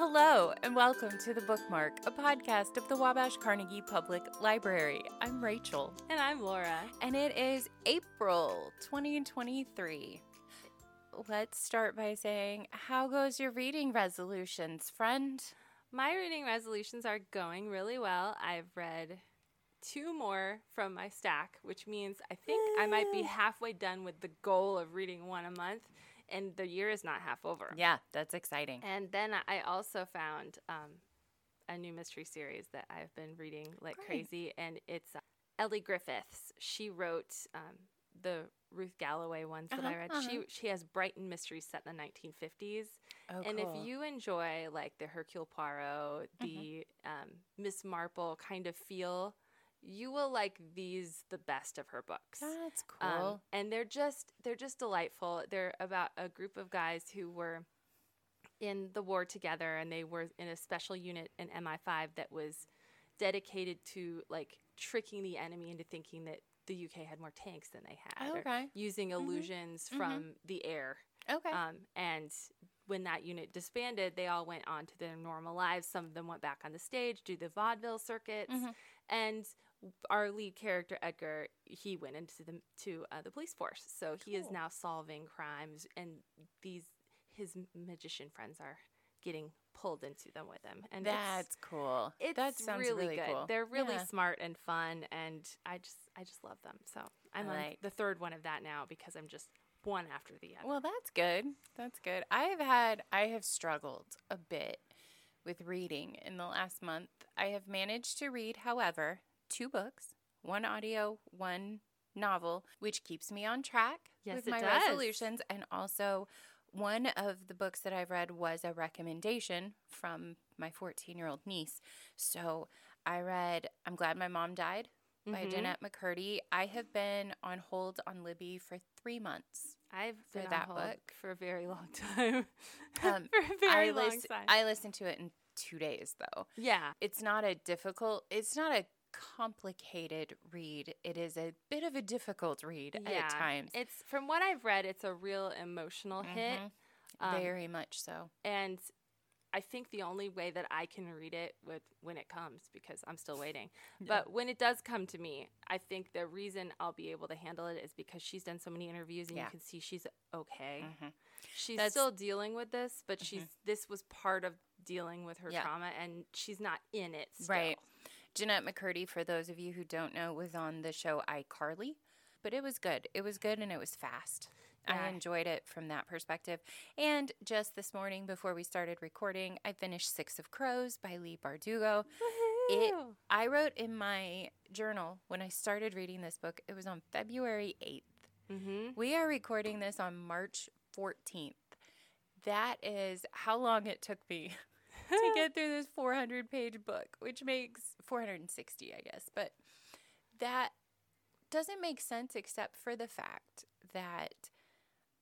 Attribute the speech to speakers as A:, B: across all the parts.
A: Hello, and welcome to The Bookmark, a podcast of the Wabash Carnegie Public Library. I'm Rachel.
B: And I'm Laura.
A: And it is April 2023. Let's start by saying, How goes your reading resolutions, friend?
B: My reading resolutions are going really well. I've read two more from my stack, which means I think I might be halfway done with the goal of reading one a month and the year is not half over.
A: Yeah, that's exciting.
B: And then I also found um, a new mystery series that I've been reading like Great. crazy, and it's uh, Elly Griffiths. She wrote um, the Ruth Galloway ones that uh-huh, I read. Uh-huh. She she has Brighton mysteries set in the 1950s. Oh, and cool. if you enjoy like the Hercule Poirot, the mm-hmm. um, Miss Marple kind of feel you will like these the best of her books.
A: That's um, cool. Um,
B: and they're just they're just delightful. They're about a group of guys who were in the war together and they were in a special unit in MI5 that was dedicated to like tricking the enemy into thinking that the UK had more tanks than they had.
A: okay.
B: Using mm-hmm. illusions mm-hmm. from mm-hmm. the air.
A: Okay.
B: Um, and when that unit disbanded, they all went on to their normal lives. Some of them went back on the stage, do the vaudeville circuits, mm-hmm. and our lead character Edgar, he went into the to uh, the police force, so he is now solving crimes, and these his magician friends are getting pulled into them with him, and
A: that's
B: it's,
A: cool.
B: It's
A: that sounds
B: really,
A: really
B: good.
A: Cool.
B: They're really yeah. smart and fun, and I just I just love them. So I'm like. on the third one of that now because I'm just one after the other.
A: Well, that's good. That's good. I have had I have struggled a bit with reading in the last month. I have managed to read, however, two books, one audio, one novel, which keeps me on track
B: yes,
A: with my
B: does.
A: resolutions. And also, one of the books that I've read was a recommendation from my 14 year old niece. So I read I'm Glad My Mom Died by mm-hmm. Jennette McCurdy. I have been on hold on Libby for three months.
B: I've
A: for
B: been
A: that
B: book
A: for
B: a very long time. um, for a very
A: I
B: long
A: listen,
B: time.
A: I listened to it in two days, though.
B: Yeah,
A: it's not a difficult. It's not a complicated read. It is a bit of a difficult read
B: yeah.
A: at times.
B: It's from what I've read, it's a real emotional mm-hmm. hit.
A: Um, Very much so.
B: And I think the only way that I can read it with when it comes because I'm still waiting. Yeah. But when it does come to me, I think the reason I'll be able to handle it is because she's done so many interviews and yeah. you can see she's okay. Mm-hmm. She's That's, still dealing with this, but mm-hmm. she's this was part of dealing with her yeah. trauma and she's not in it still.
A: Right. Jennette McCurdy, for those of you who don't know, was on the show iCarly, but it was good. It was good and it was fast. Yeah. I enjoyed it from that perspective. And just this morning, before we started recording, I finished Six of Crows by Leigh Bardugo. It, I wrote in my journal when I started reading this book, it was on February 8th. Mm-hmm. We are recording this on March 14th. That is how long it took me to get through this 400 page book, which makes 460, I guess. But that doesn't make sense except for the fact that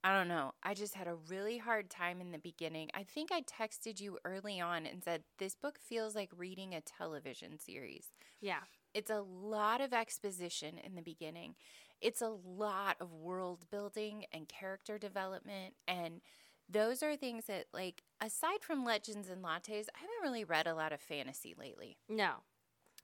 A: I don't know. I just had a really hard time in the beginning. I think I texted you early on and said, This book feels like reading a television series.
B: Yeah.
A: It's a lot of exposition in the beginning, it's a lot of world building and character development and those are things that like aside from legends and lattes i haven't really read a lot of fantasy lately
B: no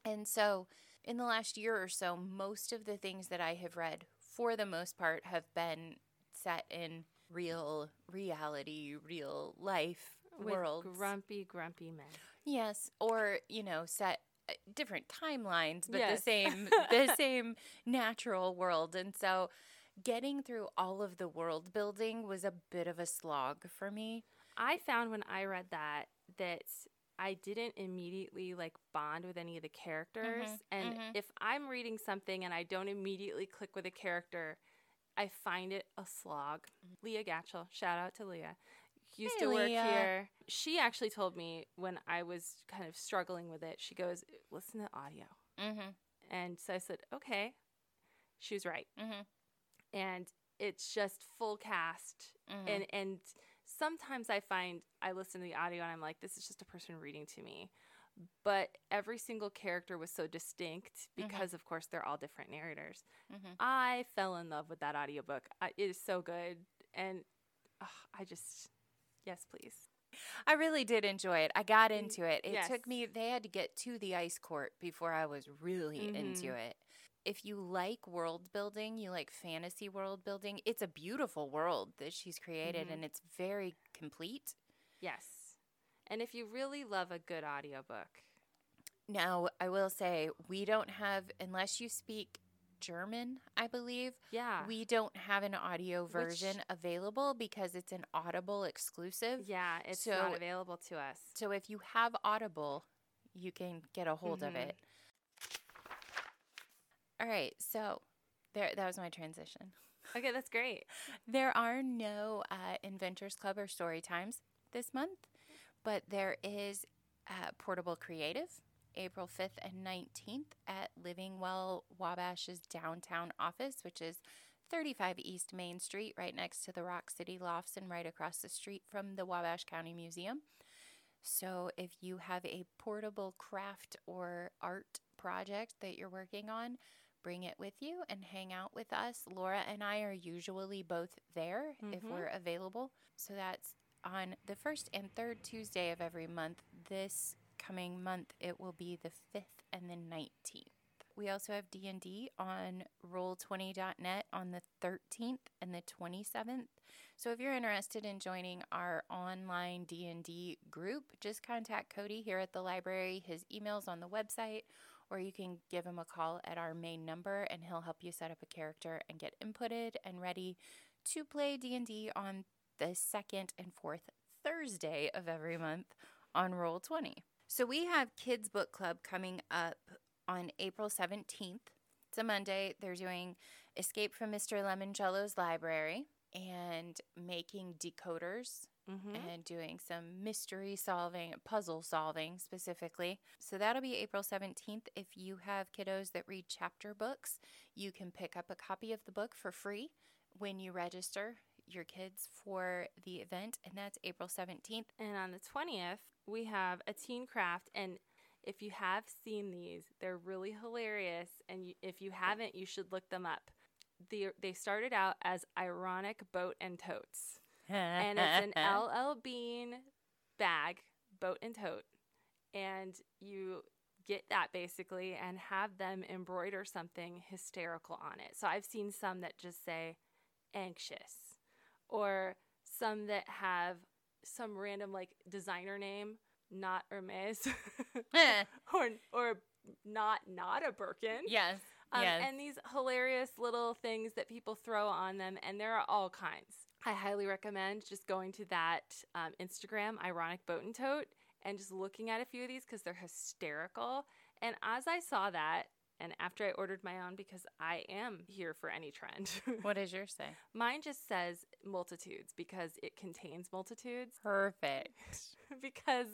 A: and so in the last year or so most of the things that i have read for the most part have been set in real reality real life world.
B: grumpy grumpy men
A: yes or you know set uh, different timelines but
B: yes.
A: the same the same natural world and so getting through all of the world building was a bit of a slog for me.
B: I found when I read that that I didn't immediately like bond with any of the characters. Mm-hmm, and mm-hmm. if I'm reading something and I don't immediately click with a character, I find it a slog. Mm-hmm. Leah Gatchell, shout out to Leah, used
A: hey,
B: to work
A: Leah.
B: here. She actually told me when I was kind of struggling with it, she goes, listen to audio.
A: Mm-hmm.
B: And so I said, okay. She was right.
A: Mm-hmm
B: and it's just full cast mm-hmm. and and sometimes i find i listen to the audio and i'm like this is just a person reading to me but every single character was so distinct mm-hmm. because mm-hmm. of course they're all different narrators mm-hmm. i fell in love with that audiobook I, it is so good and oh, i just yes please
A: I really did enjoy it. I got into it. It
B: yes.
A: took me, they had to get to the ice court before I was really into
B: Mhm.
A: it. If you like world building, you like fantasy world building, it's a beautiful world that she's created
B: Mhm.
A: and it's very complete.
B: Yes. And if you really love a good audiobook,
A: Now, I will say, we don't have, unless you speak German, I believe,
B: yeah.
A: we don't have an audio
B: Which-
A: version available because it's an Audible exclusive.
B: yeah, it's
A: So-
B: not available to us.
A: So if you have Audible, you can get a hold of
B: Mhm.
A: it. All right, so there that was my transition.
B: Okay, that's great.
A: There are no uh, Inventors Club or story times this month, but there is uh, Portable Creative, April 5th and 19th at Living Well Wabash's downtown office, which is 35 East Main Street, right next to the Rock City Lofts and right across the street from the Wabash County Museum. So if you have a portable craft or art project that you're working on, bring it with you and hang out with us. Laura and I are usually both there if
B: Mhm.
A: we're available. So that's on the first and third Tuesday of every month. This coming month it will be the 5th and the 19th. We also have D&D on roll20.net on the 13th and the 27th. So if you're interested in joining our online D&D group, just contact Cody here at the library. His email's on the website or you can give him a call at our main number and he'll help you set up a character and get inputted and ready to play D&D on the second and fourth Thursday of every month on Roll 20. So we have Kids Book Club coming up on April 17th. It's a Monday. They're doing Escape from Mr. Lemoncello's library and making decoders
B: Mm-hmm.
A: and doing some mystery solving, puzzle solving specifically. So that'll be April 17th. If you have kiddos that read chapter books, you can pick up a copy of the book for free when you register your kids for the event, and that's April 17th.
B: And on the 20th, we have a teen craft. And if you have seen these, they're really hilarious. And you, if you haven't, you should look them up. The, they started out as ironic boat and totes. And it's an LL Bean bag, boat and tote. And you get that basically and have them embroider something hysterical on it. So I've seen some that just say anxious or some that have some random like designer name, not Hermes or or not not a Birkin.
A: yes.
B: Um,
A: yes.
B: And these hilarious little things that people throw on them, and there are all kinds. I highly recommend just going to that um, Instagram, Ironic Boat and Tote, and just looking at a few of these because they're hysterical. And as I saw that, and after I ordered my own because I am here for any trend,
A: what does yours say?
B: mine just says multitudes because it contains multitudes
A: Perfect.
B: because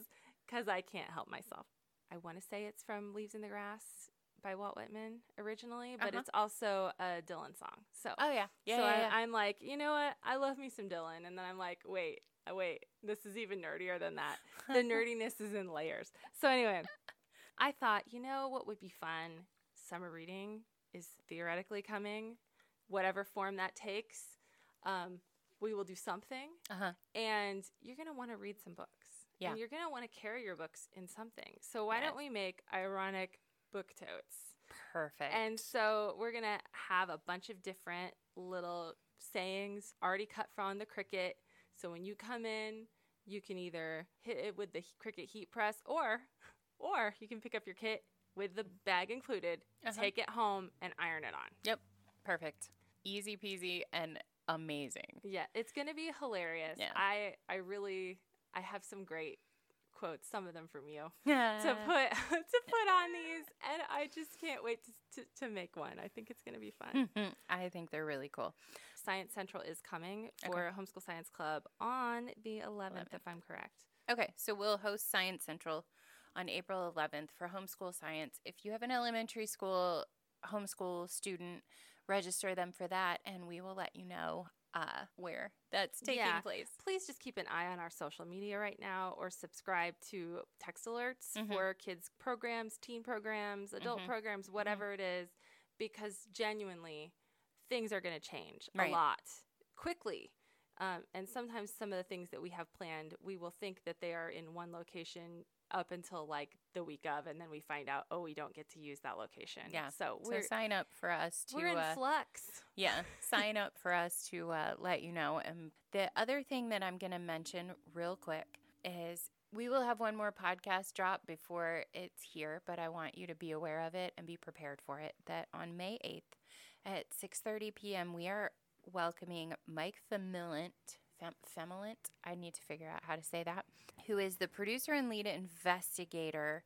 B: because I can't help myself. I want to say it's from Leaves in the Grass by Walt Whitman originally, but
A: Uh-huh.
B: it's also a Dylan song. So
A: Oh, yeah. Yeah.
B: so
A: yeah,
B: I,
A: yeah.
B: I'm like, you know what? I love me some Dylan, and then I'm like, wait, uh, wait, this is even nerdier than that. The nerdiness is in layers. So anyway, I thought, you know what would be fun? Summer reading is theoretically coming, whatever form that takes. Um, we will do something,
A: uh-huh.
B: and you're gonna want to read some books.
A: Yeah.
B: And you're gonna want to carry your books in something. So why
A: Yes.
B: don't we make ironic book totes?
A: Perfect.
B: And so we're going to have a bunch of different little sayings already cut from the Cricut. So when you come in, you can either hit it with the Cricut heat press or or you can pick up your kit with the bag included,
A: Uh-huh.
B: take it home and iron it on.
A: Yep. Perfect. Easy peasy and amazing.
B: Yeah, it's going to be hilarious.
A: Yeah.
B: I I really I have some great quotes, some of them from you.
A: to
B: put to put on these and I just can't wait to, to, to make one. I think it's going to be fun. Mm-hmm.
A: I think they're really cool.
B: Science Central is coming for Homeschool Science Club on the 11th, if I'm correct.
A: Okay, so we'll host Science Central on April 11th for homeschool science. If you have an elementary school homeschool student, register them for that, and we will let you know uh, where that's taking
B: Yeah.
A: place.
B: Please just keep an eye on our social media right now or subscribe to text alerts
A: Mhm.
B: for kids' programs, teen programs, adult
A: Mhm.
B: programs, whatever it is, because genuinely things are going to change
A: Right.
B: a lot quickly. Um, and sometimes some of the things that we have planned, we will think that they are in one location up until like the week of, and then we find out, oh, we don't get to use that location.
A: Yeah.
B: So
A: So
B: we're
A: sign up for us to
B: we're in
A: uh,
B: flux.
A: Yeah, sign up for us to uh, let you know. And the other thing that I'm going to mention real quick is we will have one more podcast drop before it's here, but I want you to be aware of it and be prepared for it. That on May 8th at 6:30 p.m. we are welcoming Mike Femillant. Fem- I need to figure out how to say that. Who is the producer and lead investigator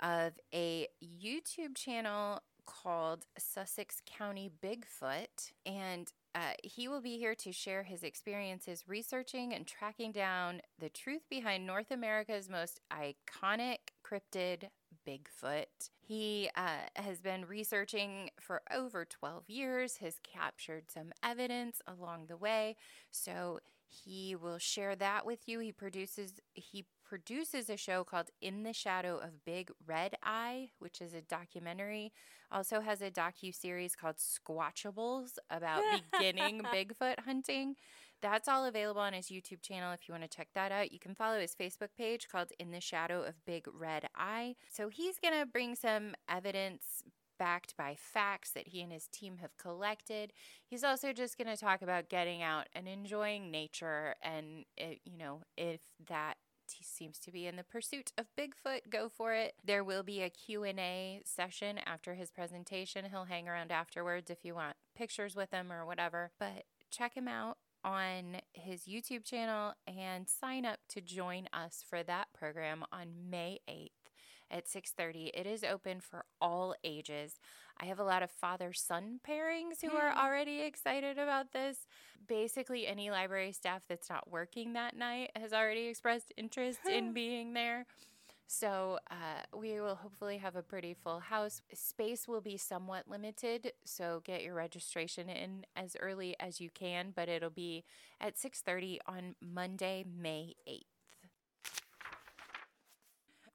A: of a YouTube channel called Sussex County Bigfoot. And uh, he will be here to share his experiences researching and tracking down the truth behind North America's most iconic cryptid, Bigfoot. He uh, has been researching for over 12 years, has captured some evidence along the way. So he will share that with you. He produces he produces a show called In the Shadow of Big Red Eye, which is a documentary. Also has a docu series called Squatchables about beginning Bigfoot hunting. That's all available on his YouTube channel if you want to check that out. You can follow his Facebook page called In the Shadow of Big Red Eye. So he's going to bring some evidence backed by facts that he and his team have collected. He's also just going to talk about getting out and enjoying nature and it, you know, if that he seems to be in the pursuit of Bigfoot, go for it. There will be a Q&A session after his presentation. He'll hang around afterwards if you want pictures with him or whatever. But check him out on his YouTube channel and sign up to join us for that program on May 8th at 6:30. It is open for all ages. I have a lot of father-son pairings who are already excited about this. Basically, any library staff that's not working that night has already expressed interest in being there. So, uh, we will hopefully have a pretty full house. Space will be somewhat limited, so get your registration in as early as you can, but it'll be at 6:30 on Monday, May 8th.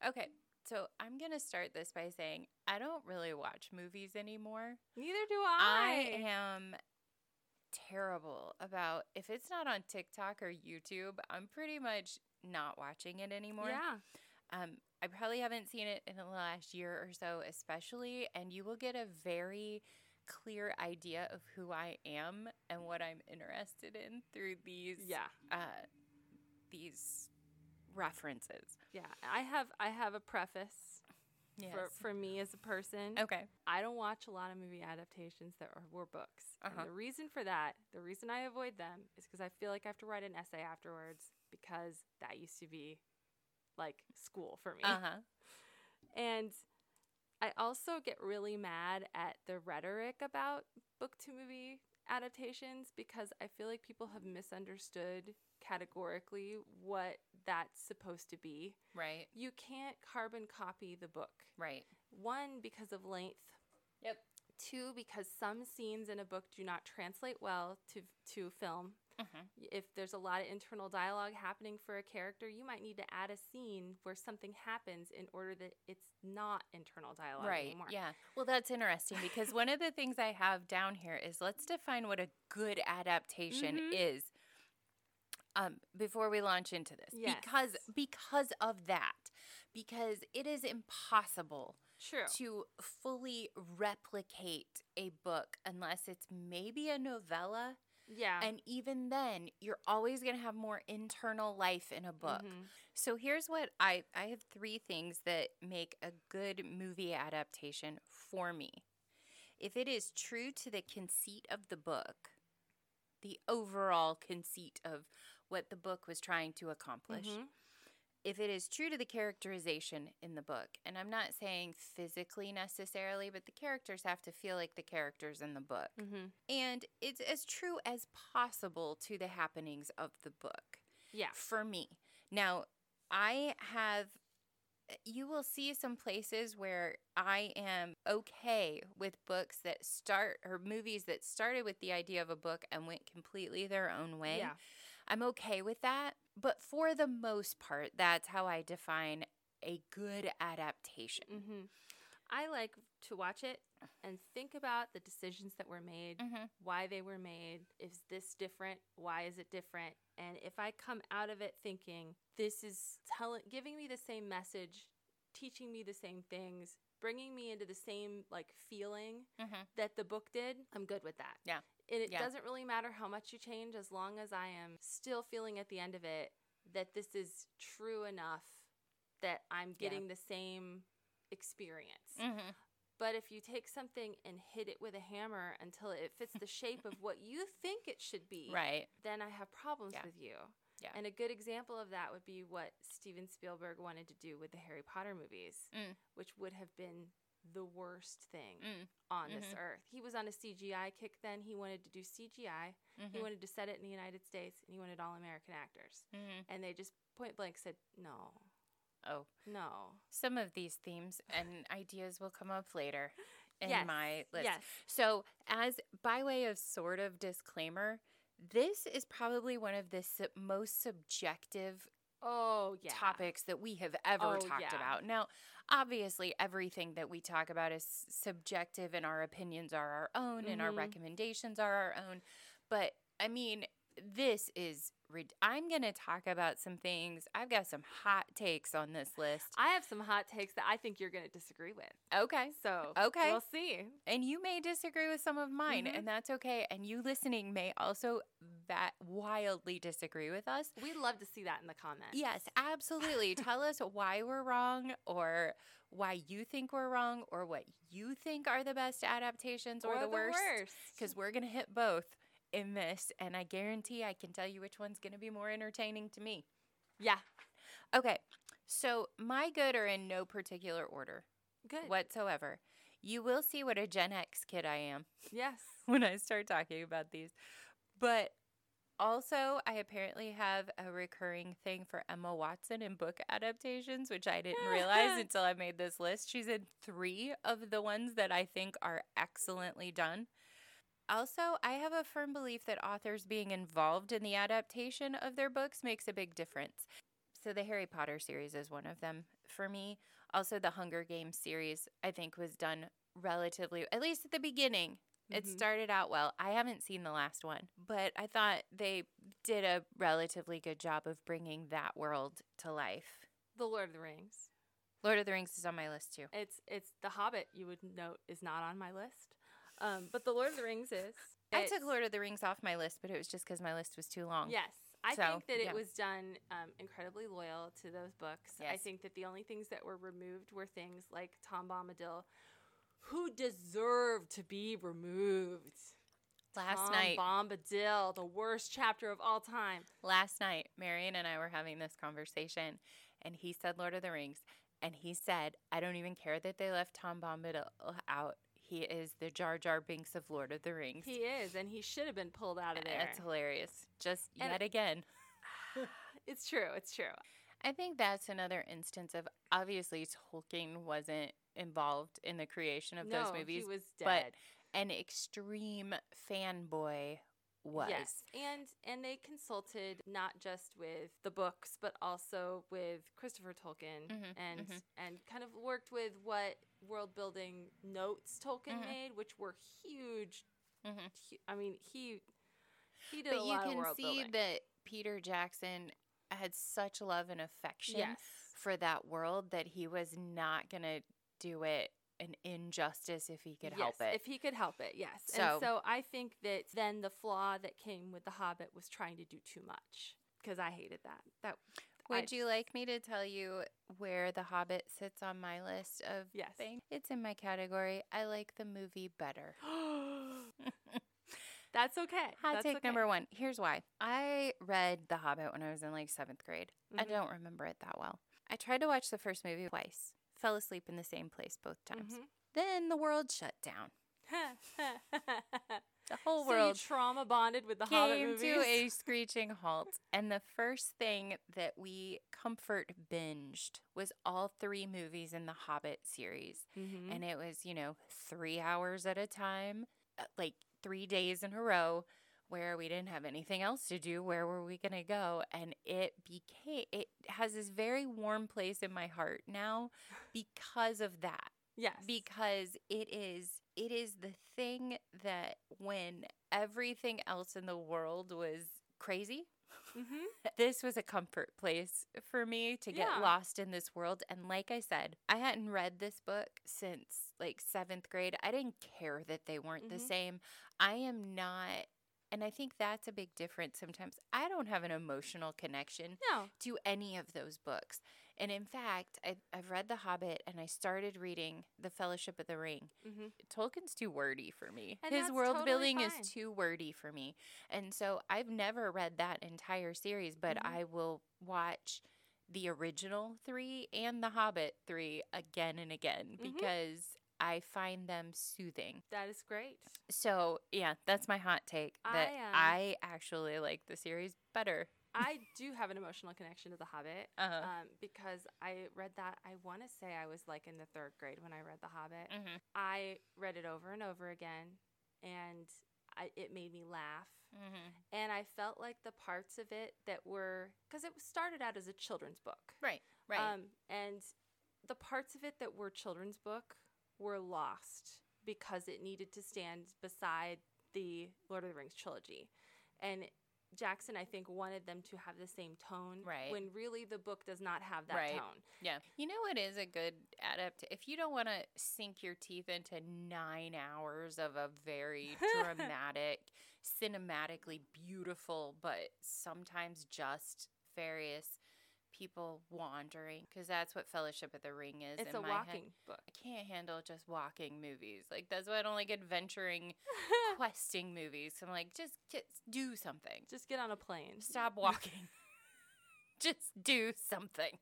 A: Okay, so I'm going to start this by saying I don't really watch movies anymore.
B: Neither do
A: I
B: I.
A: am terrible about if it's not on TikTok or YouTube, I'm pretty much not watching it anymore.
B: Yeah.
A: Um, I probably haven't seen it in the last year or so, especially, and you will get a very clear idea of who I am and what I'm interested in through these
B: Yeah.
A: uh, these references.
B: Yeah. I have I have a preface
A: Yes.
B: for for me as a person.
A: okay.
B: I don't watch a lot of movie adaptations that are, were books.
A: Uh-huh.
B: And the reason for that, the reason I avoid them is because I feel like I have to write an essay afterwards because that used to be like school for me.
A: Uh huh.
B: And I also get really mad at the rhetoric about book to movie adaptations because I feel like people have misunderstood categorically what that's supposed to be.
A: Right.
B: You can't carbon copy the book.
A: Right.
B: One, because of length.
A: Yep.
B: Two, because some scenes in a book do not translate well to to film.
A: Mhm.
B: If there's a lot of internal dialogue happening for a character, you might need to add a scene where something happens in order that it's not internal dialogue
A: Right.
B: anymore.
A: Yeah. Well, that's interesting because one of the things I have down here is let's define what a good adaptation
B: Mhm.
A: is. Um, before we launch into this, because because of that, because it is impossible
B: True.
A: to fully replicate a book unless it's maybe a novella,
B: Yeah.
A: and even then, you're always going to have more internal life in a book.
B: Mhm.
A: So here's what I I have three things that make a good movie adaptation for me. If it is true to the conceit of the book, the overall conceit of what the book was trying to accomplish.
B: Mhm.
A: If it is true to the characterization in the book, and I'm not saying physically necessarily, but the characters have to feel like the characters in the book.
B: Mhm.
A: And it's as true as possible to the happenings of the book
B: Yeah.
A: for me. Now, I have you will see some places where I am okay with books that start or movies that started with the idea of a book and went completely their own way.
B: Yeah.
A: I'm okay with that, but for the most part, that's how I define a good adaptation.
B: hmm I like to watch it and think about the decisions that were made,
A: Mhm.
B: why they were made. Is this different? Why is it different? And if I come out of it thinking this is telling, giving me the same message, teaching me the same things, bringing me into the same like feeling
A: Mhm.
B: that the book did, I'm good with that.
A: Yeah.
B: And it
A: Yeah.
B: doesn't really matter how much you change as long as I am still feeling at the end of it that this is true enough that I'm getting the same experience.
A: Mhm.
B: But if you take something and hit it with a hammer until it fits the shape of what you think it should be,
A: Right.
B: then I have problems
A: Yeah.
B: with you.
A: Yeah.
B: And a good example of that would be what Steven Spielberg wanted to do with the Harry Potter movies,
A: Mm.
B: which would have been the worst thing
A: Mm.
B: on this
A: Mhm.
B: earth. He was on a CGI kick then. He wanted to do CGI. He
A: Mhm.
B: wanted to set it in the United States and he wanted all American actors.
A: Mhm.
B: And they just point blank said, no,
A: Oh,
B: no.
A: some of these themes and ideas will come up later in
B: Yes,
A: my list.
B: Yes.
A: So, as by way of sort of disclaimer, this is probably one of the most subjective
B: Oh, yeah.
A: topics that we have ever
B: Oh,
A: talked
B: yeah.
A: about. Now, obviously, everything that we talk about is subjective, and our opinions are our own, and our
B: Mhm.
A: recommendations are our own. But I mean, this is. I'm going to talk about some things. I've got some hot takes on this list.
B: I have some hot takes that I think you're going to disagree with.
A: Okay.
B: So,
A: Okay.
B: we'll see.
A: And you may disagree with some of mine,
B: Mhm.
A: and that's okay. And you listening may also that wildly disagree with us.
B: We'd love to see that in the comments.
A: Yes, absolutely. Tell us why we're wrong or why you think we're wrong or what you think are the best adaptations or,
B: Or
A: the,
B: the
A: worst.
B: worst.
A: Because we're going to hit both in this. And I guarantee I can tell you which one's going to be more entertaining to me.
B: Yeah.
A: Okay. So my good are in no particular order
B: Good.
A: whatsoever. You will see what a Gen X kid I am
B: Yes.
A: when I start talking about these. But also, I apparently have a recurring thing for Emma Watson in book adaptations, which I didn't realize until I made this list. She's in three of the ones that I think are excellently done. Also, I have a firm belief that authors being involved in the adaptation of their books makes a big difference. So, the Harry Potter series is one of them for me. Also, the Hunger Games series, I think, was done relatively, at least at the beginning, it
B: Mhm.
A: started out well. I haven't seen the last one, but I thought they did a relatively good job of bringing that world to life.
B: The Lord of the Rings.
A: Lord of the Rings is on my list too.
B: It's it's The Hobbit. You would note is not on my list, um, but The Lord of the Rings is.
A: I took Lord of the Rings off my list, but it was just because my list was too long.
B: Yes. I
A: So,
B: think that it was done um, incredibly loyal to those books. I think that the only things that were removed were things like Tom Bombadil, who deserved to be removed.
A: Last
B: Tom
A: night,
B: Bombadil, the worst chapter of all time.
A: last night, Marion and I were having this conversation, and he said Lord of the Rings, and he said, "I don't even care that they left Tom Bombadil out. He is the Jar Jar Binks of Lord of the Rings."
B: He is, and he should have been pulled out of there.
A: That's hilarious. Just
B: And-
A: yet again.
B: It's true. It's true.
A: I think that's another instance of obviously Tolkien wasn't involved in the creation of
B: no,
A: those movies,
B: he was
A: but
B: dead.
A: an extreme fanboy was.
B: Yes, and and they consulted not just with the books, but also with Christopher Tolkien,
A: Mhm,
B: and
A: mhm.
B: and kind of worked with what world building notes Tolkien
A: Mhm.
B: made, which were huge.
A: Mhm.
B: hu- I mean, he he did
A: But
B: a
A: you
B: lot of
A: can see that Peter Jackson had such love and affection
B: yes,
A: for that world that he was not going to do it an injustice if he could help it.
B: If he could help it, yes.
A: So-
B: and so I think that then the flaw that came with The Hobbit was trying to do too much because I hated that. That I
A: Would you like me to tell you where The Hobbit sits on my list of
B: Yes.
A: things? It's in my category. I like the movie better.
B: That's okay.
A: Hot
B: That's
A: take
B: okay.
A: number one. Here's why. I read The Hobbit when I was in like seventh grade. I
B: Mhm.
A: don't remember it that well. I tried to watch the first movie twice, fell asleep in the same place both times.
B: Mhm.
A: Then the world shut down. The whole
B: so
A: world
B: you trauma bonded with the Hobbit
A: came
B: movies.
A: to a screeching halt. And the first thing that we comfort binged was all three movies in the Hobbit series.
B: Mhm.
A: And it was, you know, three hours at a time, uh, like three days in a row where we didn't have anything else to do. Where were we going to go? And it became, it has this very warm place in my heart now because of that.
B: Yes.
A: because it is it is the thing that when everything else in the world was crazy
B: mm-hmm.
A: this was a comfort place for me to get
B: Yeah.
A: lost in this world and like i said i hadn't read this book since like seventh grade i didn't care that they weren't the
B: Mhm.
A: same i am not and i think that's a big difference sometimes i don't have an emotional connection
B: No.
A: to any of those books. And in fact, I, I've read The Hobbit and I started reading The Fellowship of the Ring.
B: Mm-hmm.
A: Tolkien's too wordy for me.
B: And
A: His world
B: totally
A: building
B: fine.
A: is too wordy for me. And so I've never read that entire series, but
B: Mhm.
A: I will watch the original three and The Hobbit three again and again
B: Mhm.
A: because I find them soothing.
B: That is great.
A: So, yeah, that's my hot take that
B: I, um,
A: I actually like the series better.
B: I do have an emotional connection to The Hobbit
A: Uh-huh.
B: um, because I read that. I want to say I was like in the third grade when I read The Hobbit.
A: mm-hmm.
B: I read it over and over again, and I, it made me laugh.
A: Mm-hmm.
B: And I felt like the parts of it that were because it started out as a children's book,
A: Right, right.
B: Um, and the parts of it that were children's book were lost because it needed to stand beside the Lord of the Rings trilogy. And Jackson, I think, wanted them to have the same tone.
A: Right.
B: When really the book does not have that
A: Right.
B: tone.
A: Yeah. You know what is a good adapt if you don't want to sink your teeth into 9 hours of a very dramatic, cinematically beautiful but sometimes just various people wandering because that's what Fellowship of the Ring is
B: It's
A: in
B: a
A: my head.
B: walking book.
A: I can't handle just walking movies. Like that's why I don't like adventuring questing movies. I'm like just, just do something.
B: Just get on a plane.
A: Stop walking. just do something.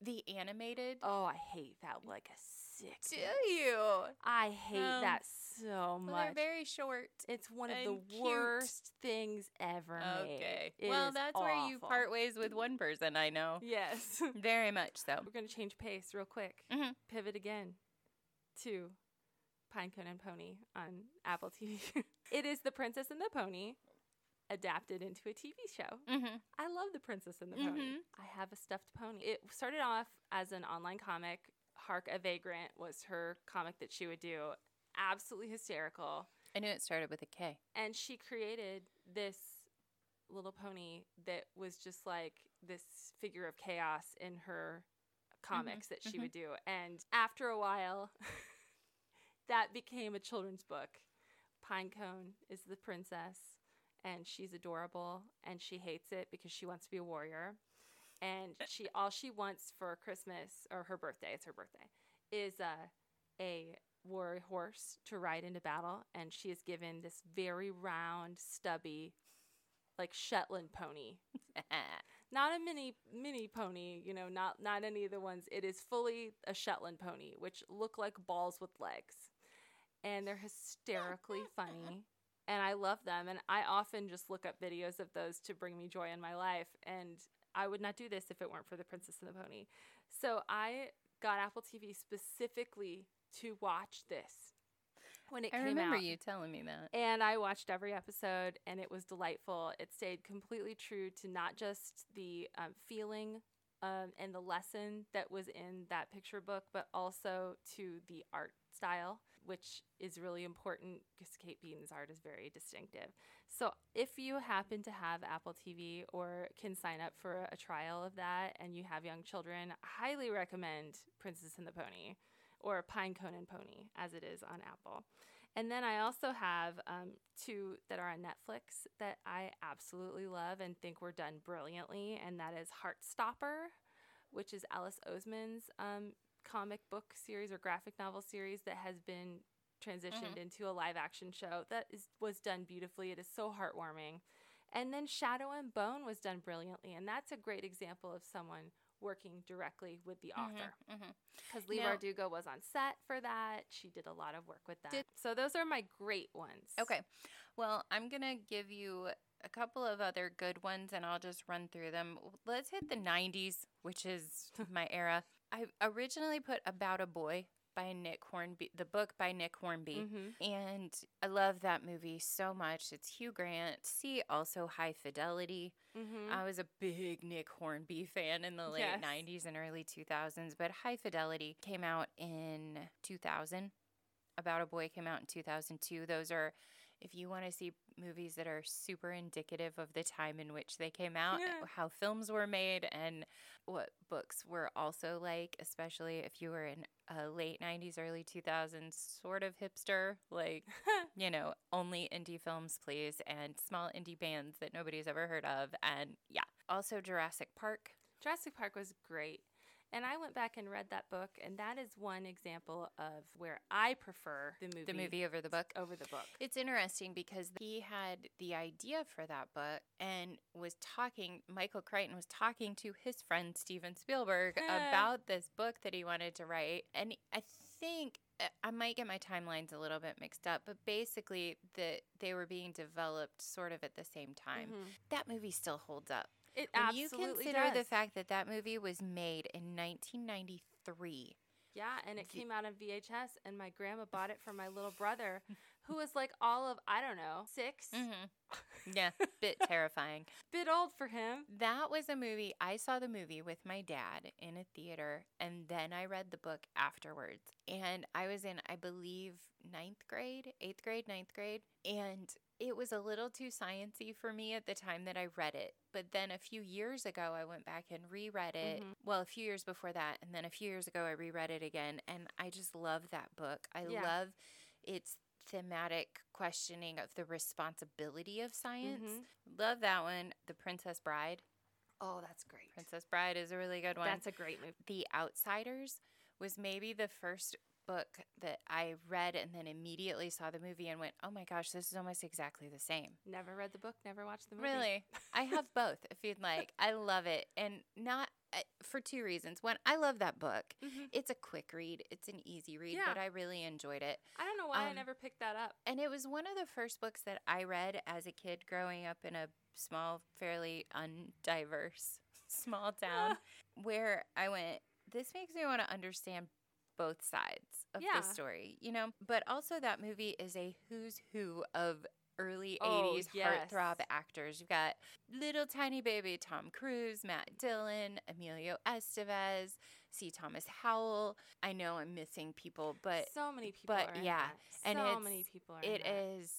A: The animated
B: Oh, I hate that like a sick.
A: Do you?
B: I hate
A: Um,
B: that so
A: Well, they're
B: much.
A: very short.
B: it's one of the
A: cute.
B: worst things ever made.
A: Okay. Well, that's where you part ways with one person I know.
B: Yes.
A: Very much so.
B: We're going to change pace real quick.
A: Mhm.
B: Pivot again to Pinecone and Pony on Apple TV. it is The Princess and the Pony adapted into a TV show.
A: Mm-hmm.
B: I love The Princess and the Pony.
A: Mhm.
B: I have a stuffed pony. It started off as an online comic. Hark a Vagrant was her comic that she would do. Absolutely hysterical.
A: I knew it started with a K.
B: And she created this little pony that was just like this figure of chaos in her comics that she
A: mhm.
B: would do. And after a while, that became a children's book. Pinecone is the princess, and she's adorable, and she hates it because she wants to be a warrior. And she all she wants for Christmas or her birthday, it's her birthday, is a a war horse to ride into battle, and she is given this very round, stubby, like Shetland pony. Not a mini mini pony, you know, not not any of the ones. It is fully a Shetland pony, which look like balls with legs. And they're hysterically funny. And I love them. And I often just look up videos of those to bring me joy in my life. And I would not do this if it weren't for The Princess and the Pony. So I got Apple TV specifically to watch this when it
A: I
B: came
A: remember you telling me that.
B: And I watched every episode, and it was delightful. It stayed completely true to not just the um, feeling um, and the lesson that was in that picture book, but also to the art style, which is really important because Kate Beaton's art is very distinctive. So, if you happen to have Apple TV or can sign up for a trial of that and you have young children, I highly recommend Princess and the Pony or Pinecone and Pony as it is on Apple. And then I also have um, two that are on Netflix that I absolutely love and think were done brilliantly, and that is Heartstopper, which is Alice Oseman's um, comic book series or graphic novel series that has been transitioned into a live action show that is was done beautifully. It is so heartwarming. And then Shadow and Bone was done brilliantly, and that's a great example of someone working directly with the author
A: Mm-hmm.
B: because Leigh
A: Now-
B: Bardugo was on set for that. She did a lot of work with that.
A: Did-
B: so those are my great ones.
A: Okay. Well, I'm going to give you a couple of other good ones and I'll just run through them. Let's hit the 90s, which is my era. I originally put About a Boy by Nick Hornby, the book by Nick Hornby.
B: Mm-hmm.
A: And I love that movie so much. It's Hugh Grant. See also High Fidelity.
B: Mm-hmm.
A: I was a big Nick Hornby fan in the late
B: Yes.
A: 90s and early 2000s, but High Fidelity came out in 2000. About a Boy came out in 2002. Those are, if you want to see movies that are super indicative of the time in which they came out,
B: Yeah.
A: how films were made, and what books were also like, especially if you were in uh, late 90s, early 2000s, sort of hipster, like you know, only indie films, please, and small indie bands that nobody's ever heard of. And yeah, also Jurassic Park.
B: Jurassic Park was great. And I went back and read that book, and that is one example of where I prefer the movie,
A: The movie over the book.
B: over the book.
A: It's interesting because he had the idea for that book and was talking, Michael Crichton was talking to his friend Steven Spielberg about this book that he wanted to write. And I think uh, I might get my timelines a little bit mixed up, but basically that they were being developed sort of at the same time.
B: Mhm.
A: That movie still holds up.
B: It
A: When you
B: absolutely
A: consider the fact that that movie was made in 1993.
B: Yeah, and it came out on VHS, and my grandma bought it for my little brother, who was like all of I don't know 6
A: Mm-hmm. Yeah, bit terrifying.
B: bit old for him.
A: That was a movie. I saw the movie with my dad in a theater, and then I read the book afterwards. And I was in, I believe, ninth grade, eighth grade, ninth grade. And it was a little too sciency for me at the time that I read it. But then a few years ago, I went back and reread it.
B: Mhm.
A: Well, a few years before that. And then a few years ago, I reread it again. And I just love that book. I
B: Yeah.
A: love its thematic questioning of the responsibility of science.
B: Mhm.
A: Love that one. The Princess Bride.
B: Oh, that's great.
A: Princess Bride is a really good one.
B: That's a great movie.
A: the Outsiders was maybe the first book that I read and then immediately saw the movie and went, "Oh my gosh, this is almost exactly the same."
B: Never read the book, never watched the movie.
A: Really? I have both if you'd like. I love it and not uh, for two reasons. One, I love that book.
B: Mhm.
A: It's a quick read. It's an easy read,
B: Yeah.
A: but I really enjoyed it.
B: I don't know why I
A: Um,
B: never picked that up.
A: And it was one of the first books that I read as a kid growing up in a small, fairly undiverse small town where I went, this makes me want to understand both sides of
B: Yeah.
A: the story, you know? But also, that movie is a who's who of early
B: Oh,
A: 80s
B: yes.
A: heartthrob actors. You've got little tiny baby Tom Cruise, Matt Dillon, Emilio Estevez, C. Thomas Howell. I know I'm missing people, but
B: so many people
A: but yeah,
B: that.
A: and
B: so many people are
A: it is.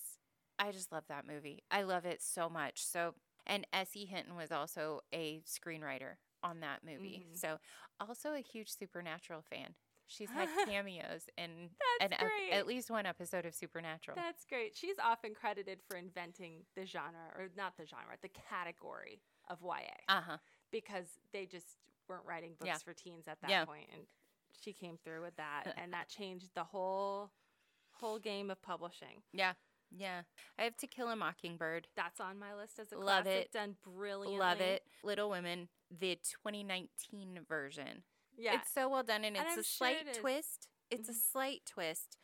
A: I just love that movie. I love it so much. So, and S.E. Hinton was also a screenwriter on that movie.
B: Mhm.
A: So, also a huge Supernatural fan. She's had cameos in an, at least one episode of Supernatural.
B: That's great. She's often credited for inventing the genre, or not the genre, the category of YA,
A: Uh huh.
B: because they just weren't writing books
A: Yeah.
B: for teens at that
A: Yeah.
B: point, and she came through with that, and that changed the whole whole game of publishing.
A: Yeah. Yeah. I have To Kill a Mockingbird.
B: That's on my list as a
A: Love
B: classic,
A: it.
B: done brilliantly.
A: Love it. Little Women, the 2019 version.
B: Yeah,
A: It's so well done, and
B: And
A: it's
B: I'm
A: a
B: sure
A: slight
B: it is.
A: twist. It's a mm-hmm. slight twist.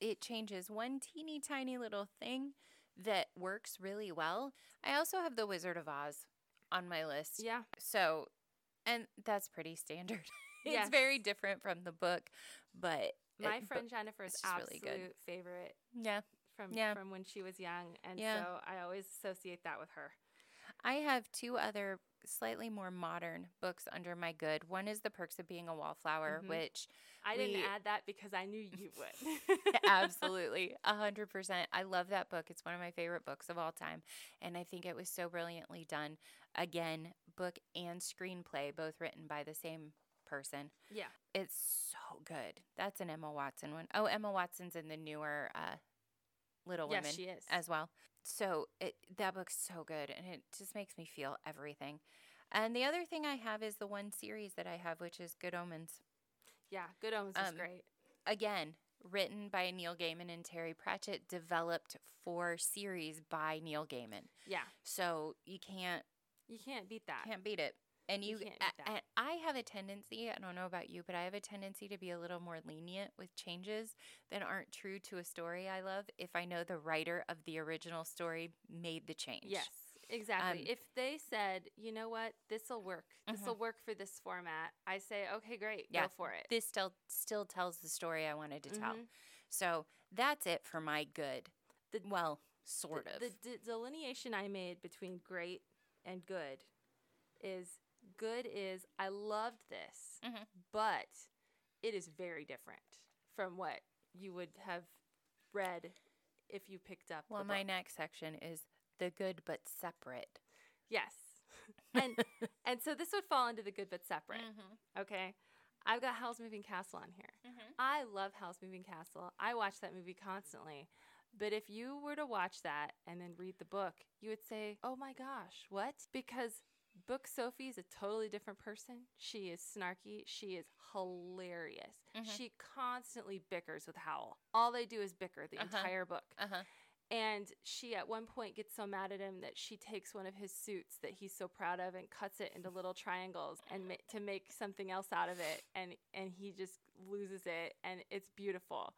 A: It changes one teeny tiny little thing that works really well. I also have The Wizard of Oz on my list.
B: yeah,
A: So, and that's pretty standard. it's
B: Yes.
A: very different from the book, but
B: my
A: it-
B: friend Jennifer's
A: really
B: absolute
A: good.
B: favorite
A: yeah,
B: from
A: Yeah.
B: from when she was young, and
A: Yeah.
B: so I always associate that with her.
A: I have two other slightly more modern books under my good. One is The Perks of Being a Wallflower,
B: Mhm.
A: which
B: I
A: We-
B: didn't add that because I knew you would.
A: Absolutely. A hundred percent. I love that book. It's one of my favorite books of all time. And I think it was so brilliantly done. Again, book and screenplay, both written by the same person.
B: yeah,
A: It's so good. That's an Emma Watson one. Oh, Emma Watson's in the newer uh, Little
B: yes,
A: Women
B: she is.
A: as well. So it that book's so good and it just makes me feel everything. And the other thing I have is the one series that I have, which is Good Omens.
B: yeah, Good Omens is
A: Um,
B: great.
A: again, written by Neil Gaiman and Terry Pratchett, developed for series by Neil Gaiman.
B: Yeah,
A: So you can't
B: you can't beat that.
A: can't beat it. And
B: You
A: you,
B: that.
A: I have a tendency, I don't know about you, but I have a tendency to be a little more lenient with changes that aren't true to a story I love if I know the writer of the original story made the change.
B: Yes, Exactly.
A: Um,
B: if they said, you know what, this will work. This will work for this format. I say, okay, great,
A: Yeah.
B: go for it.
A: This still still tells the story I wanted to tell.
B: Mhm.
A: So that's it for my good.
B: The-
A: well, sort
B: the,
A: of.
B: The d- delineation I made between great and good is good is I loved this,
A: Mhm.
B: but it is very different from what you would have read if you picked up.
A: well, my next section is the good but separate.
B: yes, and and so this would fall into the good but separate.
A: Mm-hmm.
B: Okay, I've got Howl's Moving Castle on here.
A: Mm-hmm.
B: I love Howl's Moving Castle. I watch that movie constantly. But if you were to watch that and then read the book, you would say, oh my gosh, what? Because Book Sophie is a totally different person. She is snarky. She is hilarious.
A: Mhm.
B: She constantly bickers with Howl. All they do is bicker the
A: Uh-huh.
B: entire book.
A: Uh huh.
B: And she at one point gets so mad at him that she takes one of his suits that he's so proud of and cuts it into little triangles and ma- to make something else out of it and and he just loses it and it's beautiful.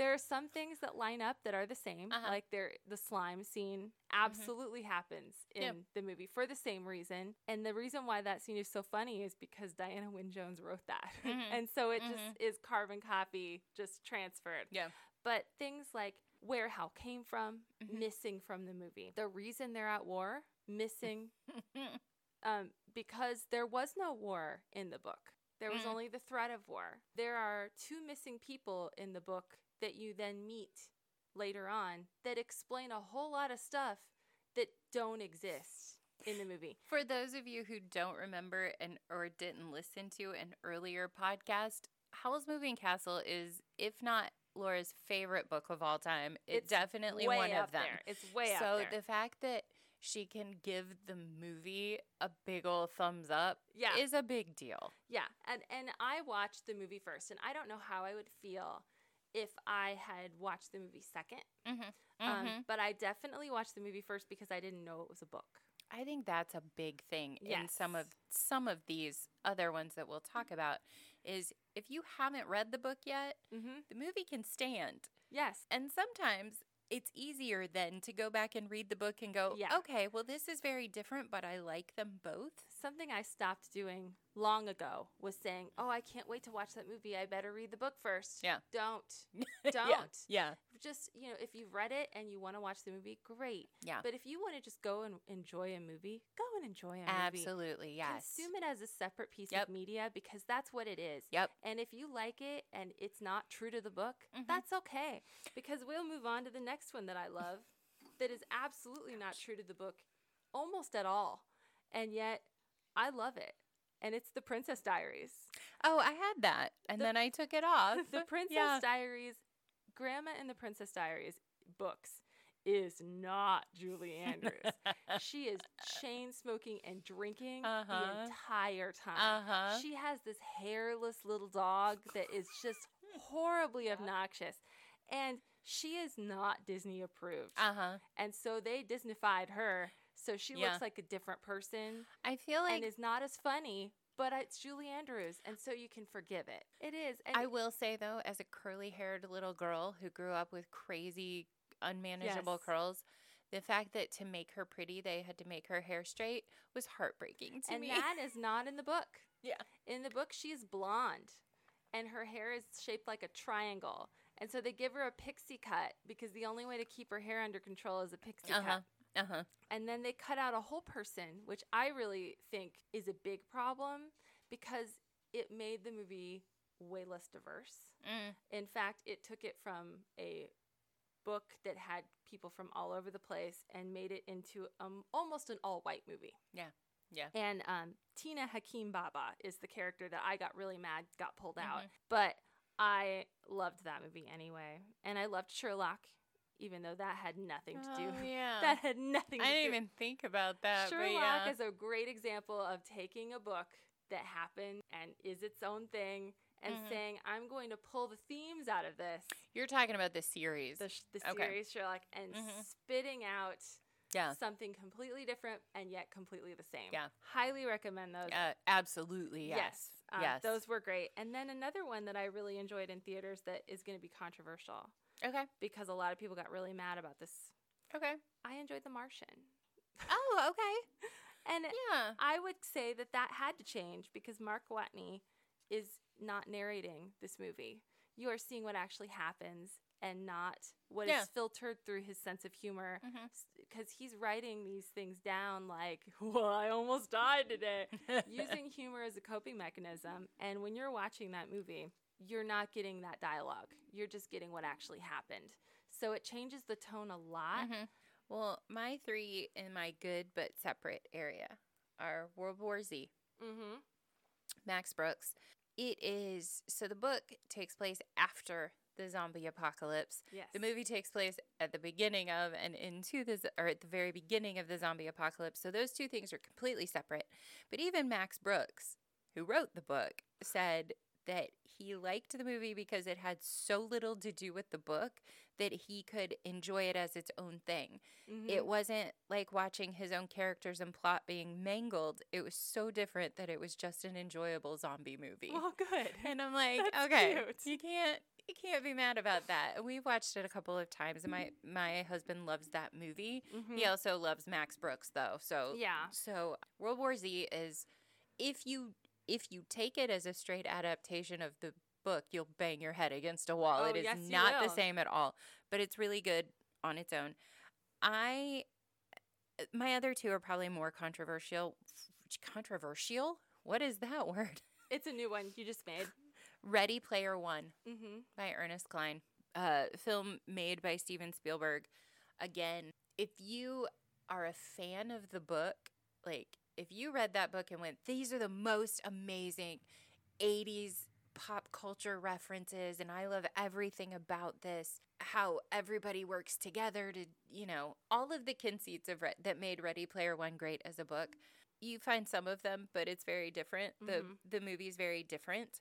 B: There are some things that line up that are the same,
A: Uh-huh.
B: like there the slime scene absolutely happens in
A: Yep.
B: the movie for the same reason. And the reason why that scene is so funny is because Diana Wynne Jones wrote that.
A: Mhm.
B: and so it
A: Mhm.
B: just is carbon copy just transferred.
A: Yeah.
B: But things like where Howl came from,
A: Mhm.
B: missing from the movie. The reason they're at war, missing, um, because there was no war in the book. There was
A: Mm.
B: only the threat of war. There are two missing people in the book that you then meet later on that explain a whole lot of stuff that don't exist in the movie.
A: For those of you who don't remember and or didn't listen to an earlier podcast, Howl's Moving Castle is, if not Laura's favorite book of all time, it's, definitely
B: way
A: one of them.
B: There. It's way
A: so
B: up there.
A: So the fact that she can give the movie a big old thumbs up
B: yeah.
A: is a big deal.
B: Yeah, and and I watched the movie first, and I don't know how I would feel if I had watched the movie 2nd
A: Mm-hmm.
B: Um, but I definitely watched the movie first because I didn't know it was a book.
A: I think that's a big thing in some of some of these other ones that we'll talk about is if you haven't read the book yet,
B: Mm-hmm.
A: the movie can stand.
B: Yes.
A: And sometimes it's easier then to go back and read the book and go,
B: Yeah.
A: okay, well this is very different, but I like them both.
B: Something I stopped doing long ago was saying, "Oh, I can't wait to watch that movie. I better read the book first.
A: Yeah.
B: Don't. Don't.
A: Yeah.
B: Just, you know, if you've read it and you want to watch the movie, great.
A: Yeah.
B: But if you want to just go and enjoy a movie, go and enjoy a movie.
A: Absolutely. Yes.
B: Consume it as a separate piece
A: Yep.
B: of media because that's what it is.
A: Yep.
B: And if you like it and it's not true to the book,
A: Mhm.
B: that's okay because we'll move on to the next one that I love that is absolutely not true to the book almost at all. And yet I love it. And it's The Princess Diaries.
A: Oh, I had that. And
B: The-
A: then I took it off.
B: the Princess
A: Yeah.
B: Diaries, Grandma and the Princess Diaries books is not Julie Andrews. she is chain smoking and drinking the
A: Uh-huh.
B: entire time.
A: Uh-huh.
B: She has this hairless little dog that is just horribly obnoxious. And she is not Disney approved.
A: Uh-huh.
B: and so they Disneyfied her. So she
A: Yeah.
B: looks like a different person
A: I feel like
B: and is not as funny, but it's Julie Andrews. And so you can forgive it. It is. And
A: I will say though, as a curly-haired little girl who grew up with crazy, unmanageable
B: Yes.
A: curls, the fact that to make her pretty, they had to make her hair straight was heartbreaking to
B: and
A: me.
B: that is not in the book.
A: Yeah.
B: In the book, she's blonde and her hair is shaped like a triangle. And so they give her a pixie cut because the only way to keep her hair under control is a pixie
A: uh-huh.
B: cut.
A: Uh-huh.
B: And then they cut out a whole person, which I really think is a big problem because it made the movie way less diverse.
A: Mm.
B: In fact, it took it from a book that had people from all over the place and made it into um, almost an all white movie.
A: Yeah. Yeah.
B: And um, Tina Hakim Baba is the character that I got really mad got pulled out.
A: Mhm.
B: But I loved that movie anyway. And I loved Sherlock, even though that had nothing to do.
A: Oh, yeah.
B: That had nothing to do with
A: I
B: to
A: didn't
B: do.
A: even think about that. but
B: Sherlock
A: yeah.
B: is a great example of taking a book that happened and is its own thing and
A: Mhm.
B: saying, I'm going to pull the themes out of this,
A: You're talking about the series.
B: the, sh- the
A: Okay.
B: series Sherlock, and
A: Mhm.
B: spitting out
A: yeah.
B: something completely different and yet completely the same.
A: Yeah.
B: Highly recommend those.
A: Uh, absolutely. Yes.
B: um,
A: yes.
B: Those were great. And then another one that I really enjoyed in theaters that is going to be controversial
A: Okay.
B: because a lot of people got really mad about this.
A: Okay.
B: I enjoyed The Martian.
A: Oh, okay.
B: And
A: Yeah.
B: I would say that that had to change because Mark Watney is not narrating this movie. You are seeing what actually happens and not what is
A: Yeah.
B: filtered through his sense of humor
A: mm-hmm.
B: because he's writing these things down like, well, I almost died today, using humor as a coping mechanism. And when you're watching that movie, you're not getting that dialogue. You're just getting what actually happened. So it changes the tone a lot.
A: Mhm. Well, my three in my good but separate area are World War Z,
B: Mm-hmm.
A: Max Brooks. It is so the book takes place after the zombie apocalypse.
B: Yes.
A: The movie takes place at the beginning of and into the or at the very beginning of the zombie apocalypse. So those two things are completely separate. But even Max Brooks, who wrote the book, said that he liked the movie because it had so little to do with the book that he could enjoy it as its own thing.
B: Mhm.
A: It wasn't like watching his own characters and plot being mangled. It was so different that it was just an enjoyable zombie movie.
B: well, good.
A: And I'm like,
B: That's
A: okay,
B: cute.
A: you can't you can't be mad about that. We've watched it a couple of times, and my my husband loves that movie. He also loves Max Brooks though, so
B: Mm-hmm. Yeah.
A: So World War Z is if you if you take it as a straight adaptation of the book, you'll bang your head against a wall.
B: Oh,
A: it is
B: yes,
A: not the same at all, but it's really good on its own. I my other two are probably more controversial. Controversial? What is that word?
B: It's a new one you just made.
A: Ready Player One
B: Mm-hmm.
A: by Ernest Cline, a film made by Steven Spielberg. Again, if you are a fan of the book, like if you read that book and went, these are the most amazing 80s pop culture references, and I love everything about this, how everybody works together to, you know, all of the conceits of Re- that made Ready Player One great as a book. You find some of them, but it's very different.
B: Mhm.
A: The the movie's very different.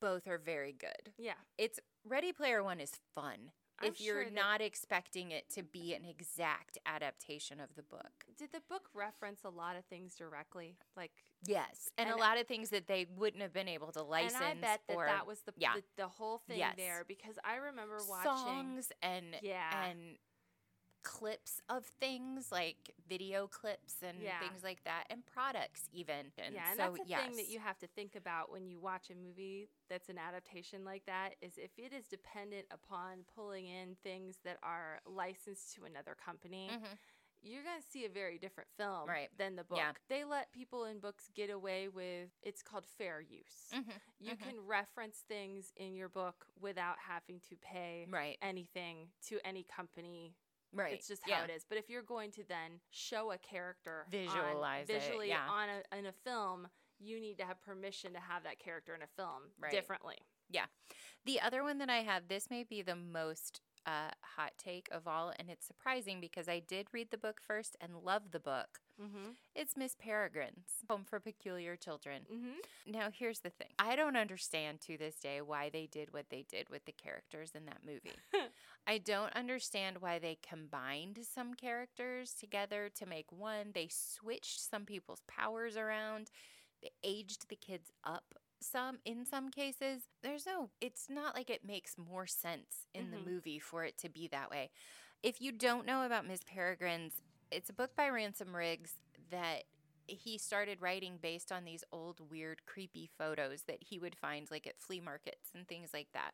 A: Both are very good
B: Yeah.
A: it's Ready Player One is fun
B: I'm
A: if you're
B: sure
A: not expecting it to be an exact adaptation of the book.
B: Did the book reference a lot of things directly? Like,
A: Yes, and,
B: And-
A: a lot of things that they wouldn't have been able to license
B: and I bet that
A: or
B: that was the,
A: yeah.
B: the the whole thing
A: Yes.
B: there because I remember watching.
A: songs and
B: Yeah.
A: and clips of things like video clips and
B: Yeah.
A: things like that and products even. And
B: yeah, and
A: so
B: that's the
A: yes.
B: thing that you have to think about when you watch a movie that's an adaptation like that is if it is dependent upon pulling in things that are licensed to another company,
A: Mhm.
B: you're going to see a very different film
A: Right.
B: than the book.
A: Yeah.
B: They let people in books get away with it's called fair use.
A: Mhm.
B: You
A: Mhm.
B: can reference things in your book without having to pay
A: Right.
B: anything to any company.
A: Right.
B: It's just how it is. But if you're going to then show a character, on-
A: Visualize it,
B: visually
A: yeah.
B: on a in a film, you need to have permission to have that character in a film
A: Right.
B: differently. Yeah.
A: The other one that I have, this may be the most uh, hot take of all, and it's surprising because I did read the book first and love the book.
B: Mm-hmm.
A: It's Miss Peregrine's Home for Peculiar Children.
B: Mm-hmm.
A: Now, here's the thing I don't understand to this day why they did what they did with the characters in that movie. I don't understand why they combined some characters together to make one. They switched some people's powers around, they aged the kids up some in some cases. There's no, it's not like it makes more sense in
B: Mhm.
A: the movie for it to be that way. If you don't know about Miss Peregrine's, it's a book by Ransom Riggs that he started writing based on these old, weird, creepy photos that he would find like at flea markets and things like that.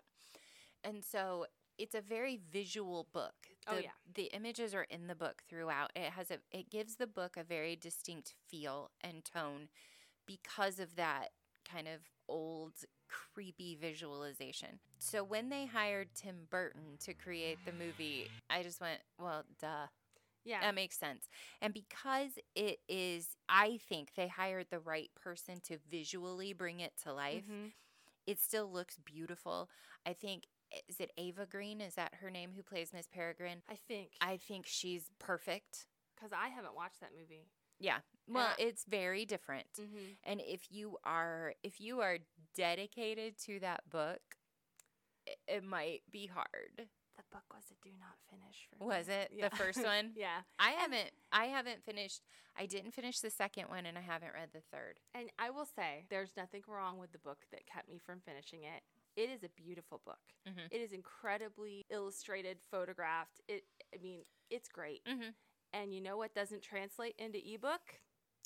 A: And so it's a very visual book.
B: Oh,
A: The,
B: yeah.
A: the images are in the book throughout. It has a it gives the book a very distinct feel and tone because of that kind of old creepy visualization. So when they hired Tim Burton to create the movie, I just went, well, duh.
B: Yeah.
A: That makes sense. And because it is, I think they hired the right person to visually bring it to life.
B: Mhm.
A: It still looks beautiful. I think, is it Eva Green? Is that her name who plays Miss Peregrine?
B: I think
A: I think she's perfect.
B: because I haven't watched that movie.
A: Yeah. Well, it's very different.
B: Mm-hmm.
A: And if you are if you are dedicated to that book, it, it might be hard.
B: Book was a do not finish for
A: Was
B: me.
A: it
B: Yeah.
A: the first one?
B: yeah.
A: I haven't I haven't finished I didn't finish the second one and I haven't read the third.
B: And I will say, there's nothing wrong with the book that kept me from finishing it. It is a beautiful book.
A: Mhm.
B: It is incredibly illustrated, photographed. It, I mean, it's great.
A: Mhm.
B: And you know what doesn't translate into ebook?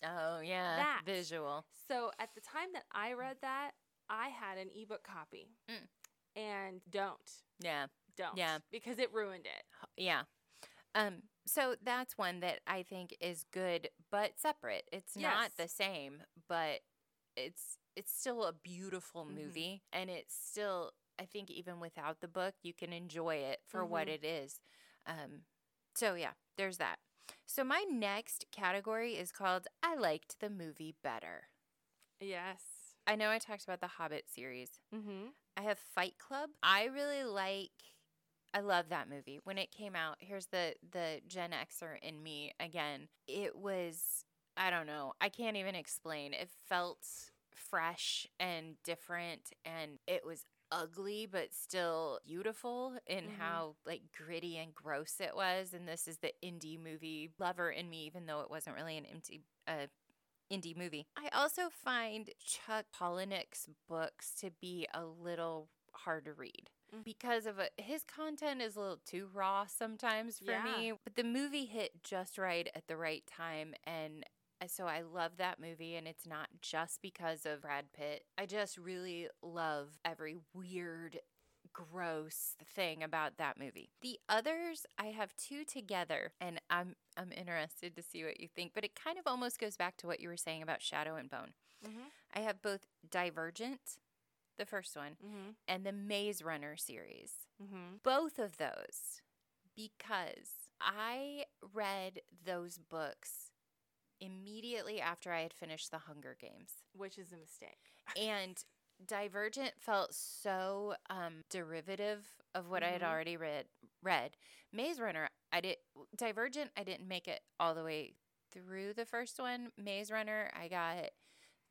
A: Oh, yeah.
B: That.
A: Visual.
B: So at the time that I read that, I had an ebook copy.
A: Mm.
B: And don't.
A: Yeah.
B: Don't.
A: Yeah.
B: Because it ruined it.
A: Yeah. Um, so that's one that I think is good but separate. It's not the same, but it's it's still a beautiful
B: Mhm.
A: movie and it's still I think even without the book you can enjoy it for what
B: Mhm.
A: it is. Um so yeah, there's that. So my next category is called I liked the movie better.
B: Yes.
A: I know I talked about the Hobbit series.
B: Mm-hmm.
A: I have Fight Club. I really like I love that movie. When it came out, here's the the Gen Xer in me again. It was I don't know. I can't even explain. It felt fresh and different and it was ugly but still beautiful in
B: Mhm.
A: how like gritty and gross it was and this is the indie movie lover in me even though it wasn't really an empty uh indie movie. I also find Chuck Palahniuk's books to be a little hard to read. Because of a, his content is a little too raw sometimes for
B: Yeah.
A: me. But the movie hit just right at the right time and uh, so I love that movie and it's not just because of Brad Pitt. I just really love every weird gross thing about that movie. The others I have two together and I'm I'm interested to see what you think, but it kind of almost goes back to what you were saying about Shadow and Bone.
B: Mm-hmm.
A: I have both Divergent, the first one,
B: Mm-hmm.
A: and the Maze Runner series.
B: Mm-hmm.
A: Both of those because I read those books immediately after I had finished The Hunger Games.
B: Which is a mistake.
A: and Divergent felt so um, derivative of what I had
B: Mhm.
A: already read. Read Maze Runner. I did Divergent. I didn't make it all the way through the first one. Maze Runner. I got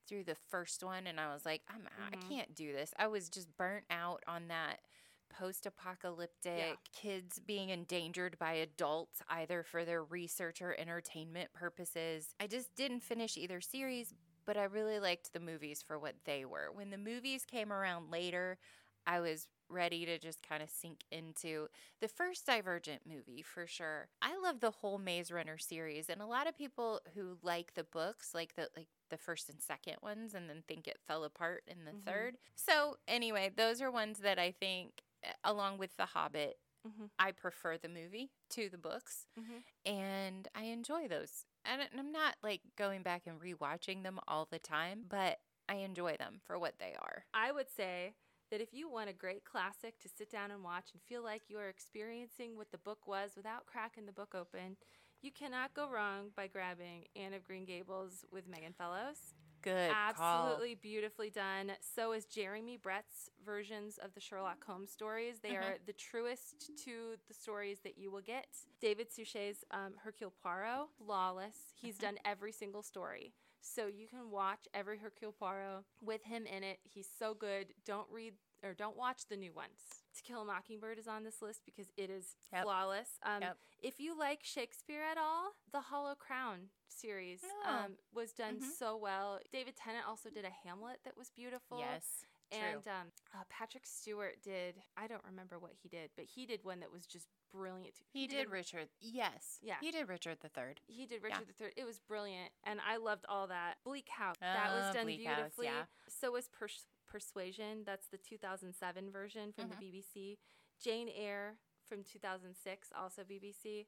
A: through the first one, and I was like, I'm out.
B: Mhm.
A: I can't do this. I was just burnt out on that post-apocalyptic kids being endangered by adults either for their research or entertainment purposes. I just didn't finish either series, but I really liked the movies for what they were. When the movies came around later, I was ready to just kind of sink into the first Divergent movie for sure. I love the whole Maze Runner series, and a lot of people who like the books, like the like the first and second ones, and then think it fell apart in the
B: Mhm.
A: third. So anyway, those are ones that I think, uh, along with The Hobbit,
B: Mm-hmm.
A: I prefer the movie to the books
B: Mm-hmm.
A: and I enjoy those. And I'm not like going back and rewatching them all the time, but I enjoy them for what they are.
B: I would say that if you want a great classic to sit down and watch and feel like you are experiencing what the book was without cracking the book open, you cannot go wrong by grabbing Anne of Green Gables with Megan Fellows.
A: Good call.
B: Absolutely beautifully done. So is Jeremy Brett's versions of the Sherlock Holmes stories. They are the truest to the stories that you will get. David Suchet's um, Hercule Poirot, flawless. He's done every single story. So you can watch every Hercule Poirot with him in it. He's so good. Don't read or don't watch the new ones. To Kill a Mockingbird is on this list because it is
A: Yep.
B: flawless. Um,
A: Yep.
B: If you like Shakespeare at all, the Hollow Crown series
A: Oh.
B: um, was done
A: Mhm.
B: so well. David Tennant also did a Hamlet that was beautiful.
A: Yes.
B: And um, uh, Patrick Stewart did, I don't remember what he did, but he did one that was just brilliant. too.
A: He did
B: a-
A: Richard. Yes.
B: Yeah.
A: He did Richard the Third.
B: he did
A: Yeah.
B: Richard the Third. It was brilliant, and I loved all that. Bleak House that was
A: Ah,
B: done
A: Bleak House,
B: beautifully.
A: yeah.
B: So was Pers- Persuasion. That's the 2007 version from
A: Mhm.
B: the BBC. Jane Eyre from 2006, also BBC.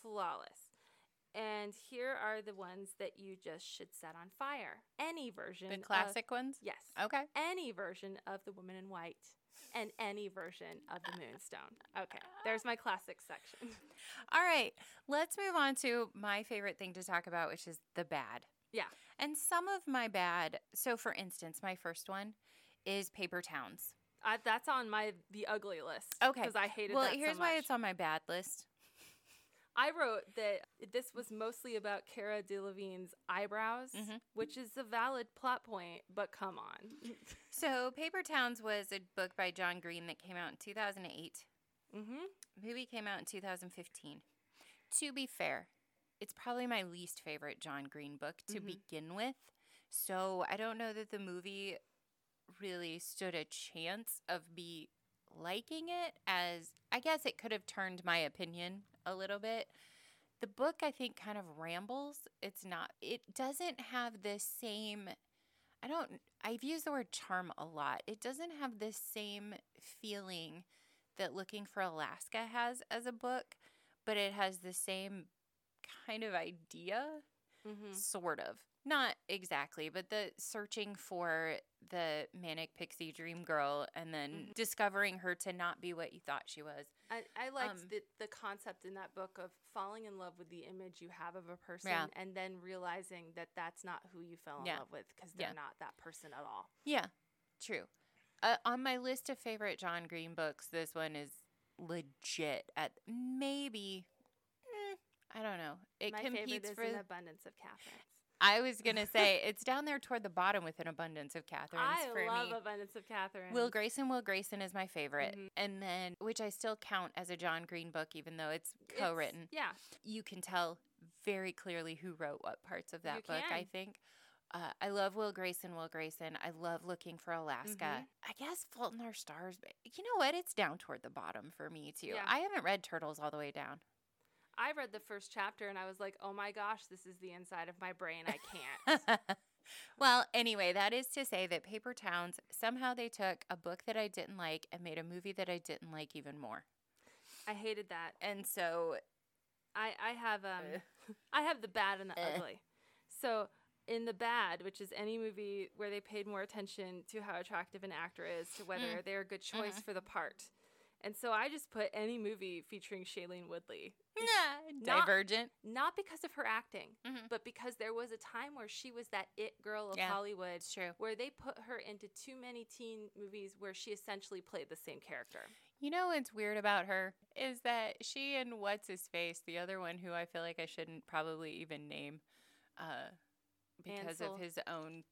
B: Flawless. And here are the ones that you just should set on fire. Any version.
A: The
B: of-
A: classic ones?
B: yes.
A: Okay.
B: Any version of the Woman in White. And any version of the Moonstone. Okay, there's my classic section.
A: All right. Let's move on to my favorite thing to talk about, which is the bad.
B: Yeah.
A: And some of my bad. So, for instance, my first one is Paper Towns.
B: I, that's on my the ugly list.
A: Okay.
B: Because I hated
A: Well,
B: that so
A: here's why it's on my bad list.
B: I wrote that this was mostly about Cara Delevingne's eyebrows,
A: Mhm.
B: which is a valid plot point, but come on.
A: So, Paper Towns was a book by John Green that came out in 2008.
B: mm-hmm.
A: movie came out in 2015. To be fair, it's probably my least favorite John Green book to
B: Mhm.
A: begin with. So I don't know that the movie really stood a chance of me liking it as I guess it could have turned my opinion a little bit. The book, I think, kind of rambles. It's not, it doesn't have the same, I don't, I've used the word charm a lot. It doesn't have the same feeling that Looking for Alaska has as a book, but it has the same kind of idea,
B: Mm-hmm.
A: sort of. Not exactly, but the searching for the manic pixie dream girl and then
B: Mhm.
A: discovering her to not be what you thought she was.
B: I, I liked
A: Um,
B: the, the concept in that book of falling in love with the image you have of a person
A: Yeah.
B: and then realizing that that's not who you fell in
A: Yeah.
B: love with because they're
A: Yeah.
B: not that person at all.
A: Yeah, true. Uh, on my list of favorite John Green books, this one is legit at maybe. eh, I don't know. It
B: My favorite
A: competes
B: is
A: for.
B: An Abundance of Catherines.
A: I was gonna say it's down there toward the bottom with an abundance of Catherines
B: I love
A: me.
B: Abundance of Catherines.
A: Will Grayson, Will Grayson is my favorite,
B: Mhm.
A: and then which I still count as a John Green book, even though it's
B: It's-
A: co-written.
B: Yeah.
A: You can tell very clearly who wrote what parts of that
B: You
A: book. I think. Uh, I love Will Grayson. Will Grayson. I love Looking for Alaska.
B: Mhm.
A: I guess Fault in Our Stars. But you know what? It's down toward the bottom for me too.
B: Yeah.
A: I haven't read Turtles all the way down.
B: I read the first chapter and I was like, oh my gosh, this is the inside of my brain. I can't.
A: well, anyway, that is to say that Paper Towns somehow they took a book that I didn't like and made a movie that I didn't like even more.
B: I hated that.
A: And so,
B: I, I have um
A: Uh.
B: I have the bad and the
A: Uh.
B: ugly. So in the bad, which is any movie where they paid more attention to how attractive an actor is, to whether they're a good choice
A: Mhm.
B: for the part. And so I just put any movie featuring Shailene Woodley. Not-
A: Divergent.
B: Not because of her acting,
A: Mhm.
B: but because there was a time where she was that it girl of
A: Yeah.
B: Hollywood
A: It's true.
B: where they put her into too many teen movies where she essentially played the same character.
A: You know what's weird about her is that she and what's his face, the other one who I feel like I shouldn't probably even name, uh, because
B: Ansel.
A: of his own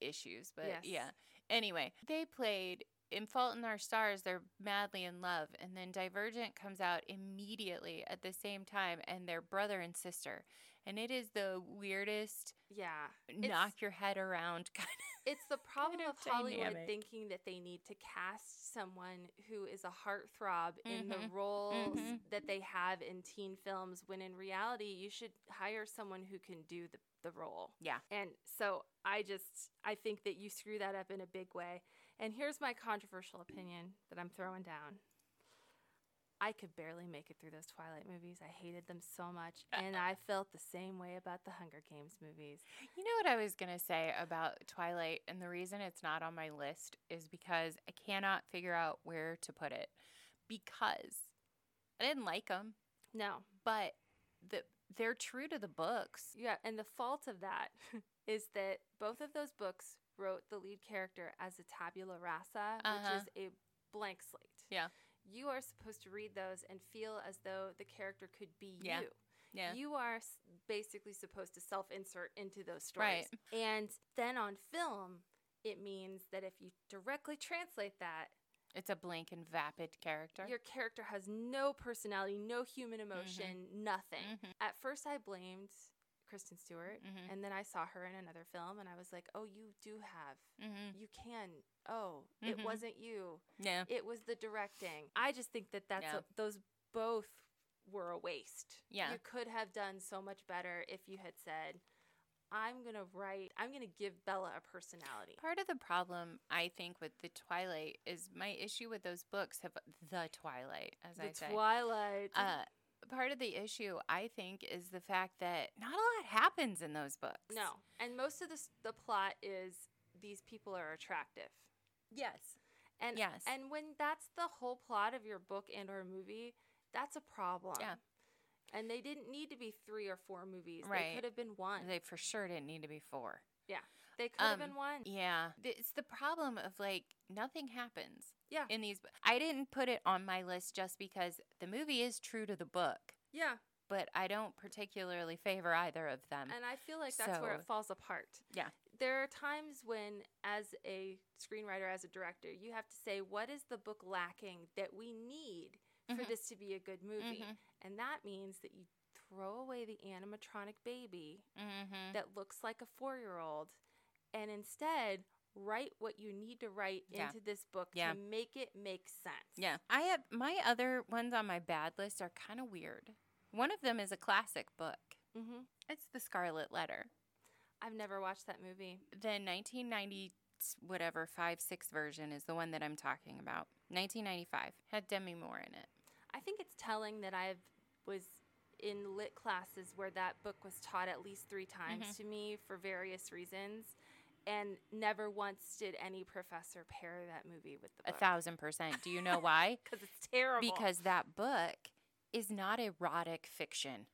A: issues. But
B: Yes.
A: yeah. Anyway, they played in Fault in Our Stars. They're madly in love, and then Divergent comes out immediately at the same time, and they're brother and sister, and it is the weirdest
B: Yeah.
A: knock your head around kind of.
B: It's the problem
A: of
B: of Hollywood
A: dynamic.
B: thinking that they need to cast someone who is a heartthrob in the
A: Mhm.
B: roles
A: Mhm.
B: that they have in teen films when in reality you should hire someone who can do the, the role.
A: Yeah.
B: And so I just I think that you screw that up in a big way. And here's my controversial opinion that I'm throwing down. I could barely make it through those Twilight movies. I hated them so much. Uh, and I felt the same way about the Hunger Games movies.
A: You know what I was going to say about Twilight, and the reason it's not on my list is because I cannot figure out where to put it. Because I didn't like them,
B: No.
A: but the, they're true to the books.
B: Yeah, and the fault of that is that both of those books wrote the lead character as a tabula rasa,
A: Uh-huh.
B: which is a blank slate.
A: Yeah.
B: You are supposed to read those and feel as though the character could be
A: Yeah.
B: you.
A: Yeah.
B: You are basically supposed to self insert into those stories. Right. And then on film, it means that if you directly translate that,
A: It's a blank and vapid character.
B: your character has no personality, no human emotion, nothing.
A: Mhm.
B: At first, I blamed Kristen Stewart,
A: Mhm.
B: and then I saw her in another film, and I was like, "Oh, you do have,
A: mm-hmm.
B: you can. Oh, it
A: Mhm.
B: wasn't you.
A: Yeah.
B: It was the directing." I just think that that's
A: Yeah.
B: a, those both were a waste.
A: Yeah.
B: you could have done so much better if you had said, "I'm gonna write. I'm gonna give Bella a personality."
A: Part of the problem, I think, with the Twilight is my issue with those books have the Twilight, as I
B: The
A: say.
B: Twilight.
A: Uh, part of the issue, I think, is the fact that not a lot happens in those books.
B: no, and most of the the plot is these people are attractive.
A: Yes.
B: And
A: Yes.
B: and when that's the whole plot of your book and or movie, that's a problem.
A: Yeah.
B: And they didn't need to be three or four movies. They
A: Right.
B: could have been one.
A: They for sure didn't need to be four.
B: They could have
A: um,
B: been one.
A: Yeah. It's the problem of like nothing happens.
B: Yeah.
A: In these, I didn't put it on my list just because the movie is true to the book,
B: Yeah.
A: but I don't particularly favor either of them.
B: And I feel like that's where it falls apart.
A: Yeah.
B: There are times when as a screenwriter, as a director, you have to say, what is the book lacking that we need for
A: Mhm.
B: this to be a good movie?
A: Mhm.
B: And that means that you throw away the animatronic baby
A: mm-hmm.
B: that looks like a four year old and instead write what you need to write
A: Yeah.
B: into this book
A: Yeah.
B: to make it make sense.
A: Yeah. I have my other ones on my bad list are kind of weird. One of them is a classic book.
B: Mm-hmm.
A: It's The Scarlet Letter.
B: I've never watched that movie.
A: The 1990 whatever 5 6 version is the one that I'm talking about. 1995 had Demi Moore in it.
B: I think it's telling that I was in lit classes where that book was taught at least three times
A: Mm-hmm.
B: to me for various reasons, and never once did any professor pair that movie with the book.
A: A thousand percent. Do you know why?
B: Because it's terrible.
A: because that book is not erotic fiction.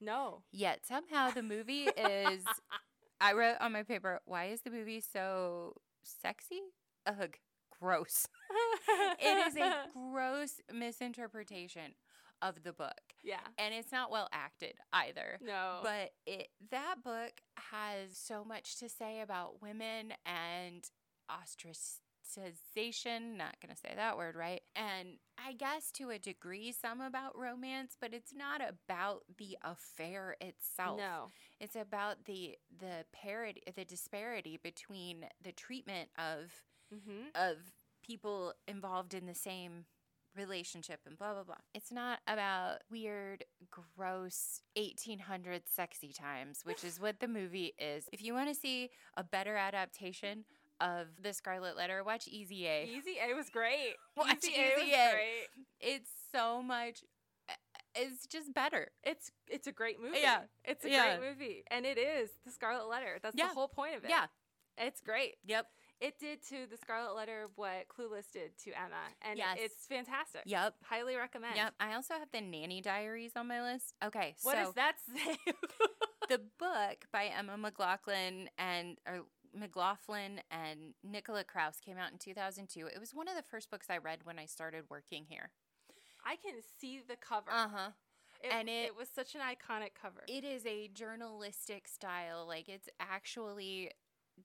B: no,
A: Yet somehow the movie is. I wrote on my paper, why is the movie so sexy? Ugh, gross. it is a gross misinterpretation of the book.
B: yeah,
A: And it's not well acted either.
B: no,
A: But it that book has so much to say about women and ostracization. Not going to say that word right. And I guess to a degree, some about romance, but it's not about the affair itself.
B: no,
A: It's about the the parity, the disparity between the treatment of
B: mm-hmm.
A: of people involved in the same relationship and blah blah blah. It's not about weird, gross 1800 sexy times, which is what the movie is. If you want to see a better adaptation of The Scarlet Letter, watch Easy A.
B: Easy A was great.
A: Watch
B: Easy A
A: Easy A.
B: great.
A: It's so much eh, it's just better.
B: It's it's a great movie.
A: Yeah.
B: it's a
A: Yeah.
B: great movie, and it is the Scarlet Letter. That's
A: Yeah.
B: the whole point of it.
A: Yeah.
B: it's great.
A: Yep.
B: It did to the Scarlet Letter what Clueless did to Emma, and
A: Yes.
B: it's fantastic.
A: Yep.
B: highly recommend.
A: Yep. I also have the Nanny Diaries on my list. Okay,
B: What
A: so
B: does that say?
A: the book by Emma McLaughlin and or McLaughlin and Nicola Kraus came out in 2002. It was one of the first books I read when I started working here.
B: I can see the cover.
A: Uh huh.
B: It,
A: and it-
B: it was such an iconic cover.
A: It is a journalistic style, like it's actually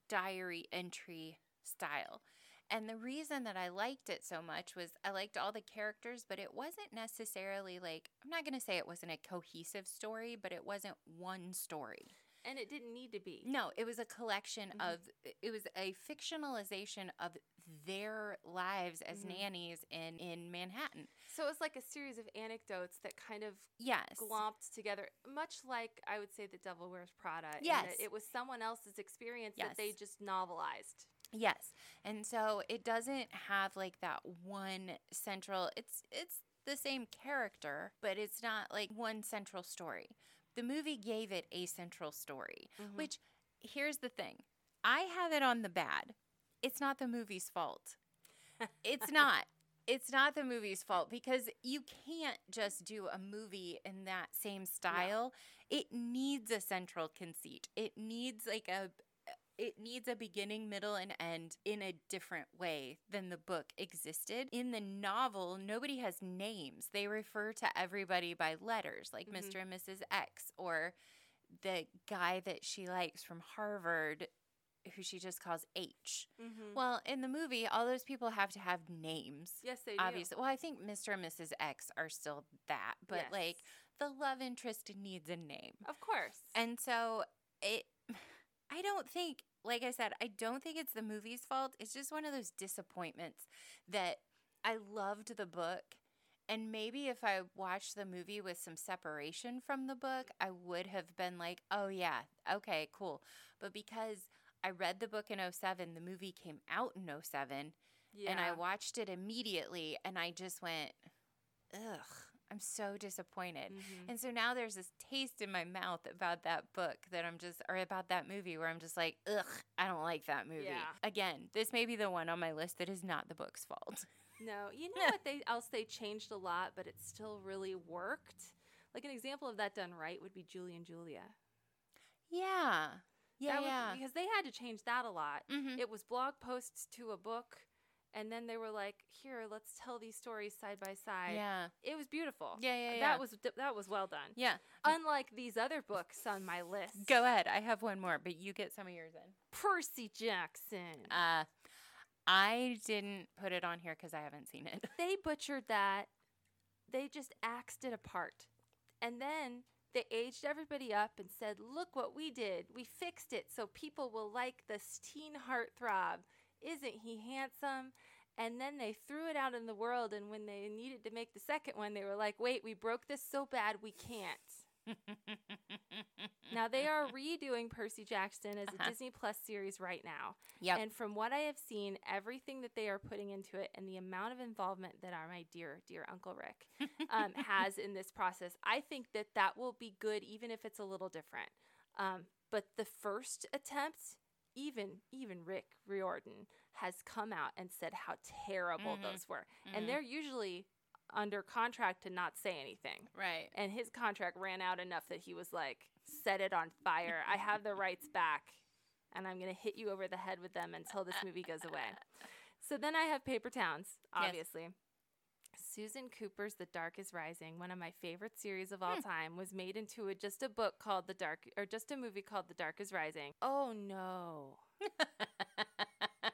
A: diary entry style. And the reason that I liked it so much was I liked all the characters, but it wasn't necessarily like, I'm not going to say it wasn't a cohesive story, but it wasn't one story.
B: and it didn't need to be.
A: No, it was a collection
B: Mhm.
A: of it was a fictionalization of their lives as
B: Mhm.
A: nannies in in Manhattan.
B: So it was like a series of anecdotes that kind of
A: Yes.
B: glomped together, much like I would say The Devil Wears Prada.
A: Yes.
B: it was someone else's experience
A: Yes.
B: that they just novelized.
A: Yes. And so it doesn't have like that one central it's it's the same character, but it's not like one central story. The movie gave it a central story,
B: Mhm.
A: which here's the thing. I have it on the bad. It's not the movie's fault. It's not. It's not the movie's fault because you can't just do a movie in that same style. It needs a central conceit. It needs like a it needs a beginning, middle, and end in a different way than the book existed. In the novel, nobody has names. They refer to everybody by letters, like
B: Mhm.
A: Mr. and Mrs. X, or the guy that she likes from Harvard, who she just calls H.
B: Mm-hmm.
A: Well, in the movie, all those people have to have names.
B: yes, they do.
A: Obviously, well, I think Mr. and Mrs. X are still that, but
B: Yes.
A: like the love interest needs a name.
B: of course.
A: And so it I don't think like I said, I don't think it's the movie's fault. It's just one of those disappointments that I loved the book and maybe if I watched the movie with some separation from the book, I would have been like, "Oh yeah, okay, cool." But because I read the book in 07, the movie came out in 07,
B: yeah.
A: and I watched it immediately and I just went, "Ugh, I'm so disappointed."
B: Mhm.
A: And so now there's this taste in my mouth about that book that I'm just, or about that movie where I'm just like, ugh, I don't like that movie.
B: Yeah.
A: Again, this may be the one on my list that is not the book's fault.
B: No, you know what they else they changed a lot, but it still really worked. Like an example of that done right would be Julie and Julia.
A: yeah. Yeah.
B: Was-
A: yeah.
B: because they had to change that a lot.
A: Mhm.
B: It was blog posts to a book, and then they were like, "Here, let's tell these stories side by side."
A: yeah.
B: It was beautiful.
A: Yeah, yeah, yeah.
B: That was that was well done.
A: Yeah.
B: Unlike these other books on my list.
A: Go ahead. I have one more, but you get some of yours in.
B: Percy Jackson.
A: Uh, I didn't put it on here because I haven't seen it.
B: they butchered that. They just axed it apart. And then they aged everybody up and said, Look what we did. We fixed it so people will like this teen heartthrob. Isn't he handsome? And then they threw it out in the world. And when they needed to make the second one, they were like, wait, we broke this so bad we can't. now they are redoing Percy Jackson as a
A: Uh-huh.
B: Disney Plus series right now.
A: Yep.
B: And from what I have seen, everything that they are putting into it and the amount of involvement that our my dear, dear Uncle Rick um, has in this process, I think that that will be good, even if it's a little different. Um, but the first attempt, even even Rick Riordan has come out and said how terrible
A: Mhm.
B: those were,
A: Mhm.
B: and they're usually under contract to not say anything.
A: right.
B: And his contract ran out enough that he was like, "Set it on fire! I have the rights back, and I'm gonna hit you over the head with them until this movie goes away." So then I have Paper Towns,
A: Yes.
B: obviously. Susan Cooper's The Dark is Rising, one of my favorite series of all
A: Hmm.
B: time, was made into a, just a book called The Dark, or just a movie called The Dark is Rising. Oh no.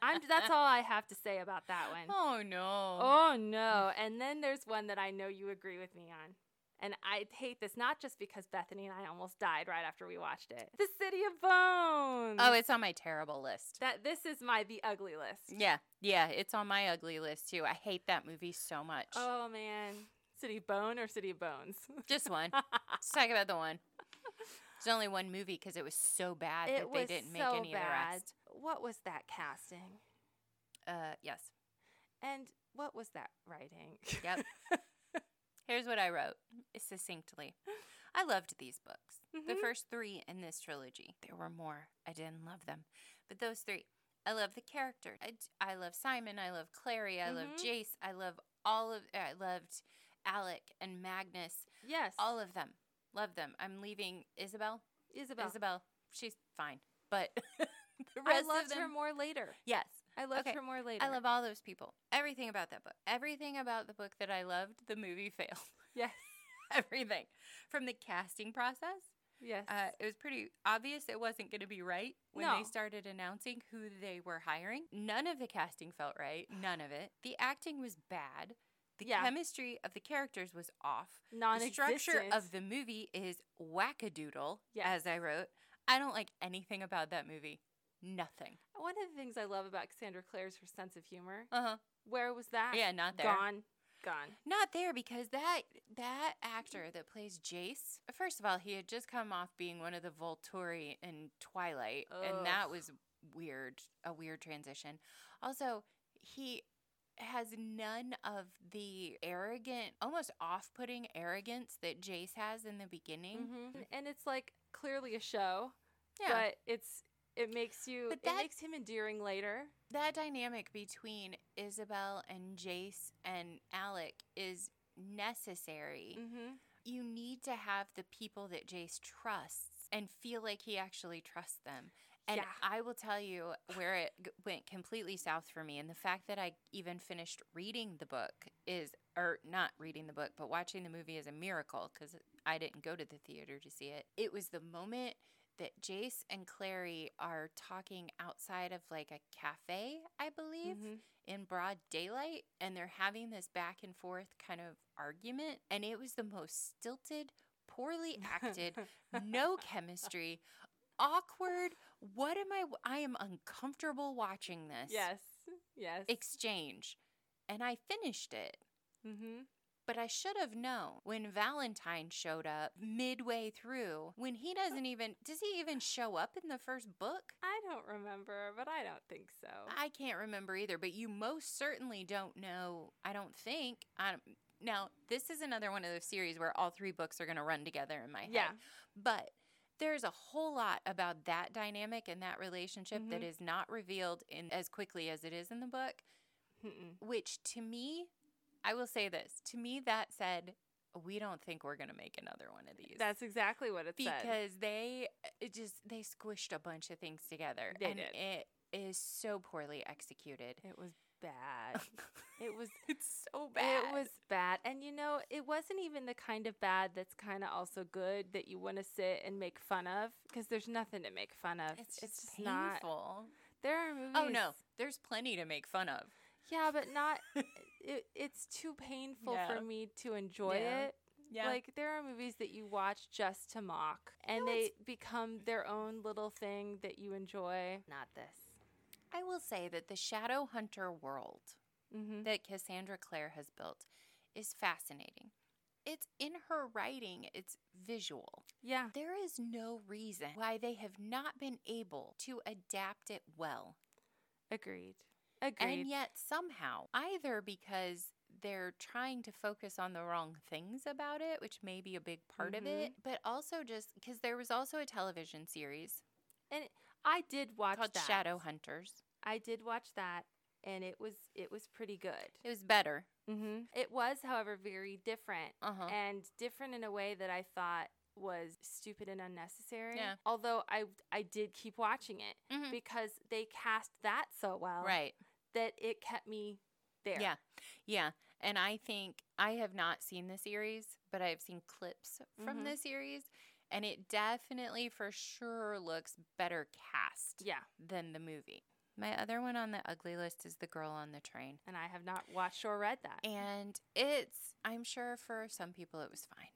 B: I'm, that's all I have to say about that one.
A: oh no.
B: Oh no. And then there's one that I know you agree with me on. And I hate this not just because Bethany and I almost died right after we watched it. The City of Bones.
A: Oh, it's on my terrible list.
B: that this is my the ugly list.
A: Yeah, yeah, it's on my ugly list too. I hate that movie so much.
B: Oh man. City of Bone or City of Bones?
A: Just one. Let's talk about the one. There's only one movie because it was so bad
B: it
A: that they didn't make
B: so
A: any of the
B: bad.
A: rest.
B: What was that casting?
A: Uh, yes.
B: And what was that writing?
A: Yep. Here's what I wrote succinctly. I loved these books. The
B: Mhm.
A: first three in this trilogy. There were more. I didn't love them. But those three. I love the character. I love Simon. I love Clary. I love
B: Mhm.
A: Jace. I love all of. I loved Alec and Magnus.
B: yes.
A: All of them. Love them. I'm leaving Isabelle.
B: Isabelle.
A: Isabelle. She's fine. But the
B: I
A: rest of
B: loved
A: them.
B: her more later.
A: yes.
B: I loved
A: Okay.
B: her more later.
A: I love all those people. Everything about that book. Everything about the book that I loved, the movie failed.
B: Yes.
A: Everything. From the casting process,
B: Yes.
A: uh, it was pretty obvious it wasn't going to be right when
B: No.
A: they started announcing who they were hiring. None of the casting felt right. None of it. The acting was bad. The
B: Yeah.
A: chemistry of the characters was off. The
B: Non-existent.
A: structure of the movie is wackadoodle,
B: Yes.
A: as I wrote. I don't like anything about that movie. Nothing.
B: One of the things I love about Cassandra Clare is her sense of humor.
A: Uh huh.
B: Where was that?
A: Yeah, not there.
B: Gone. Gone.
A: Not there because that that actor that plays Jace, first of all, he had just come off being one of the Volturi in Twilight, and that was weird, a weird transition. Also, he has none of the arrogant, almost off-putting arrogance that Jace has in the beginning.
B: hmm And it's like clearly a show,
A: Yeah.
B: but it's it makes you
A: But
B: it
A: that-
B: makes him endearing later.
A: that dynamic between Isabelle and Jace and Alec is necessary.
B: Mm-hmm.
A: you need to have the people that Jace trusts and feel like he actually trusts them. And
B: Yeah.
A: I will tell you where it went completely south for me. And the fact that I even finished reading the book is, or not reading the book, but watching the movie is a miracle because I didn't go to the theater to see it. It was the moment that Jace and Clary are talking outside of like a cafe, I believe
B: Mhm.
A: in broad daylight and they're having this back and forth kind of argument and it was the most stilted poorly acted no chemistry awkward what am i i am uncomfortable watching this
B: Yes. Yes.
A: exchange and i finished it
B: mm-hmm.
A: But i should have known when valentine showed up midway through when he doesn't even does he even show up in the first book
B: I don't remember, but I don't think so.
A: I can't remember either, but you most certainly don't know. I don't think. I don't, now, this is another one of those series where all three books are going to run together in my head.
B: Yeah.
A: But there's a whole lot about that dynamic and that relationship that
B: Mhm.
A: is not revealed in as quickly as it is in the book,
B: Mm-mm.
A: which to me, I will say this, to me that said, we don't think we're going to make another one of these.
B: That's exactly what it said.
A: because they uh, it just they squished a bunch of things together
B: They
A: and
B: did.
A: it is so poorly executed.
B: It was bad. it was
A: it's so bad.
B: It was bad. And you know, it wasn't even the kind of bad that's kind of also good that you want to sit and make fun of because there's nothing to make fun of.
A: It's just
B: not.
A: painful.
B: There are movies.
A: Oh no, there's plenty to make fun of.
B: Yeah, but not. it, it's too painful
A: Yeah.
B: for me to enjoy
A: Yeah.
B: it. Like there are movies that you watch just to mock, and
A: No,
B: they become their own little thing that you enjoy. Not this.
A: I will say that the Shadowhunter world
B: Mm-hmm.
A: that Cassandra Clare has built is fascinating. It's in her writing, it's visual.
B: Yeah.
A: There is no reason why they have not been able to adapt it well.
B: Agreed. Agreed.
A: And yet, somehow, either because they're trying to focus on the wrong things about it, which may be a big part of it, but also just because there was also a television series
B: and I did watch
A: called
B: that.
A: Shadow Hunters.
B: I did watch that, and it was it was pretty good.
A: It was better.
B: Mm-hmm. It was, however, very different,
A: Uh huh.
B: and different in a way that I thought was stupid and unnecessary.
A: Yeah.
B: Although I I did keep watching it
A: Mhm.
B: because they cast that so well
A: Right.
B: That it kept me there.
A: Yeah. Yeah. And I think I have not seen the series, but I have seen clips from
B: Mhm.
A: the series. And it definitely, for sure, looks better cast
B: Yeah.
A: than the movie. My other one on the ugly list is The Girl on the Train.
B: And I have not watched or read that.
A: And it's, I'm sure for some people it was fine.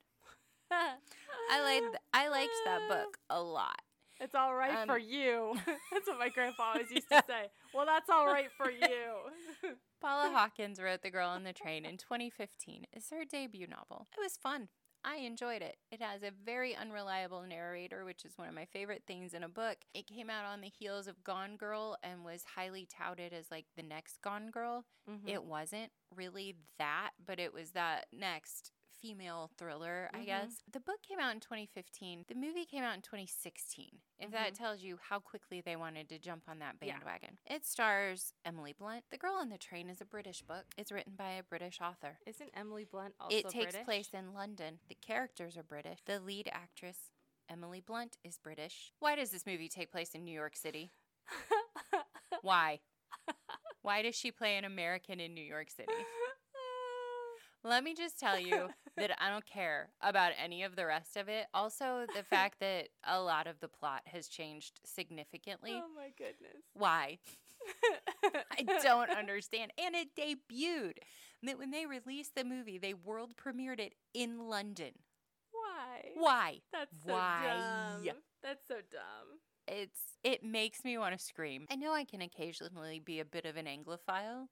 A: I liked, I liked that book a lot.
B: It's all right
A: Um,
B: for you. that's what my grandpa always used to say. Well, that's all right for you.
A: Paula Hawkins wrote The Girl on the Train in 2015. It's her debut novel. It was fun. I enjoyed it. It has a very unreliable narrator, which is one of my favorite things in a book. It came out on the heels of Gone Girl and was highly touted as like the next Gone Girl.
B: Mhm.
A: It wasn't really that, but it was that next female thriller, I
B: Mhm.
A: guess. The book came out in 2015. The movie came out in 2016. If that tells you how quickly they wanted to jump on that
B: Mm-hmm. Yeah.
A: bandwagon. It stars Emily Blunt. The Girl on the Train is a British book. It's written by a British author.
B: Isn't Emily Blunt also
A: it takes
B: British?
A: place in London. The characters are British. The lead actress, Emily Blunt, is British. Why does this movie take place in New York City? Why? Why does she play an American in New York City? Let me just tell you that I don't care about any of the rest of it. Also, the fact that a lot of the plot has changed significantly.
B: oh my goodness.
A: Why? I don't understand. And it debuted. That when they released the movie, they world premiered it in London.
B: Why?
A: Why?
B: That's so
A: Why?
B: dumb. That's so dumb.
A: It's it makes me want to scream. I know I can occasionally be a bit of an anglophile,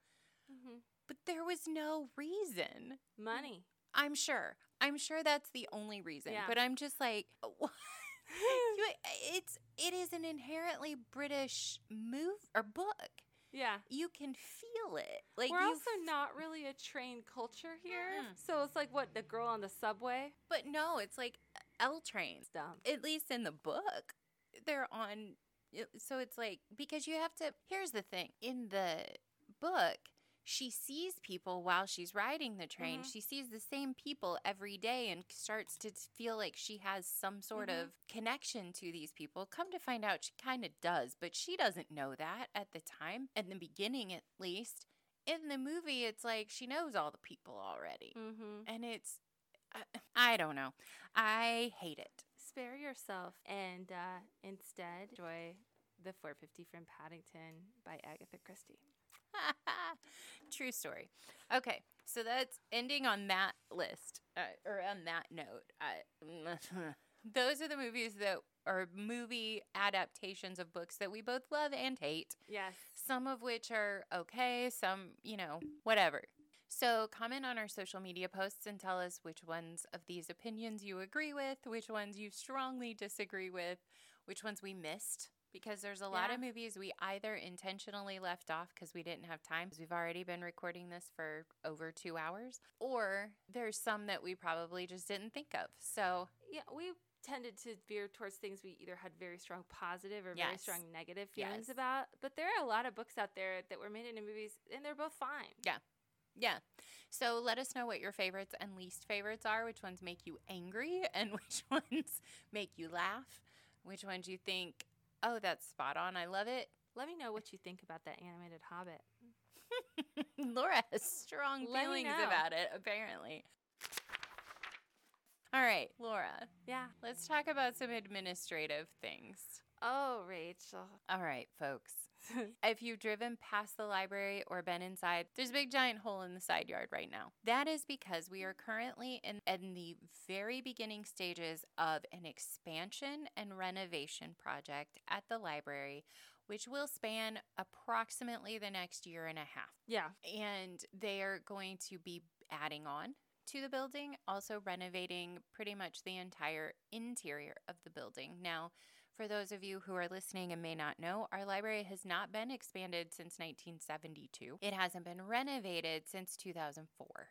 B: hmm
A: but there was no reason.
B: Money.
A: I'm sure. I'm sure that's the only reason.
B: Yeah.
A: But I'm just like you, eh, it's it is an inherently British move or book.
B: yeah.
A: You can feel it. Like
B: We're also not really a train culture here.
A: Mm-mm.
B: So it's like what the girl on the subway.
A: But no, it's like L trains.
B: It's dumb.
A: At least in the book, they're on. So it's like because you have to. Here's the thing: in the book, she sees people while she's riding the train.
B: Mhm.
A: She sees the same people every day and starts to feel like she has some sort
B: Mhm.
A: of connection to these people. Come to find out, she kind of does, but she doesn't know that at the time. In the beginning, at least. In the movie, it's like she knows all the people already.
B: Mm-hmm.
A: And it's, I, I don't know. I hate it.
B: Spare yourself and uh, instead enjoy the 450 from Paddington by Agatha Christie.
A: True story. Okay, so that's ending on that list, uh, or on that note. I, those are the movies that are movie adaptations of books that we both love and hate.
B: Yes.
A: Some of which are okay, some, you know, whatever. So comment on our social media posts and tell us which ones of these opinions you agree with, which ones you strongly disagree with, which ones we missed. Because there's a lot of movies we either intentionally left off because we didn't have time, 'cause we've already been recording this for over two hours, or there's some that we probably just didn't think of. So,
B: Yeah, we tended to veer towards things we either had very strong positive or very strong negative feelings
A: Yes.
B: about. But there are a lot of books out there that were made into movies and they're both fine.
A: Yeah yeah. So let us know what your favorites and least favorites are, which ones make you angry, and which ones make you laugh, which ones you think, oh, that's spot on. I love it.
B: Let me know what you think about that animated Hobbit.
A: Laura has strong
B: Let
A: feelings about it, apparently. All right, Laura,
B: Yeah.
A: let's talk about some administrative things.
B: Oh, Rachel.
A: All right, folks. If you've driven past the library or been inside, there's a big giant hole in the side yard right now. That is because we are currently in, in the very beginning stages of an expansion and renovation project at the library which will span approximately the next year and a half.
B: Yeah.
A: And they are going to be adding on to the building, also renovating pretty much the entire interior of the building. Now, for those of you who are listening and may not know, our library has not been expanded since 1972. It hasn't been renovated since 2004.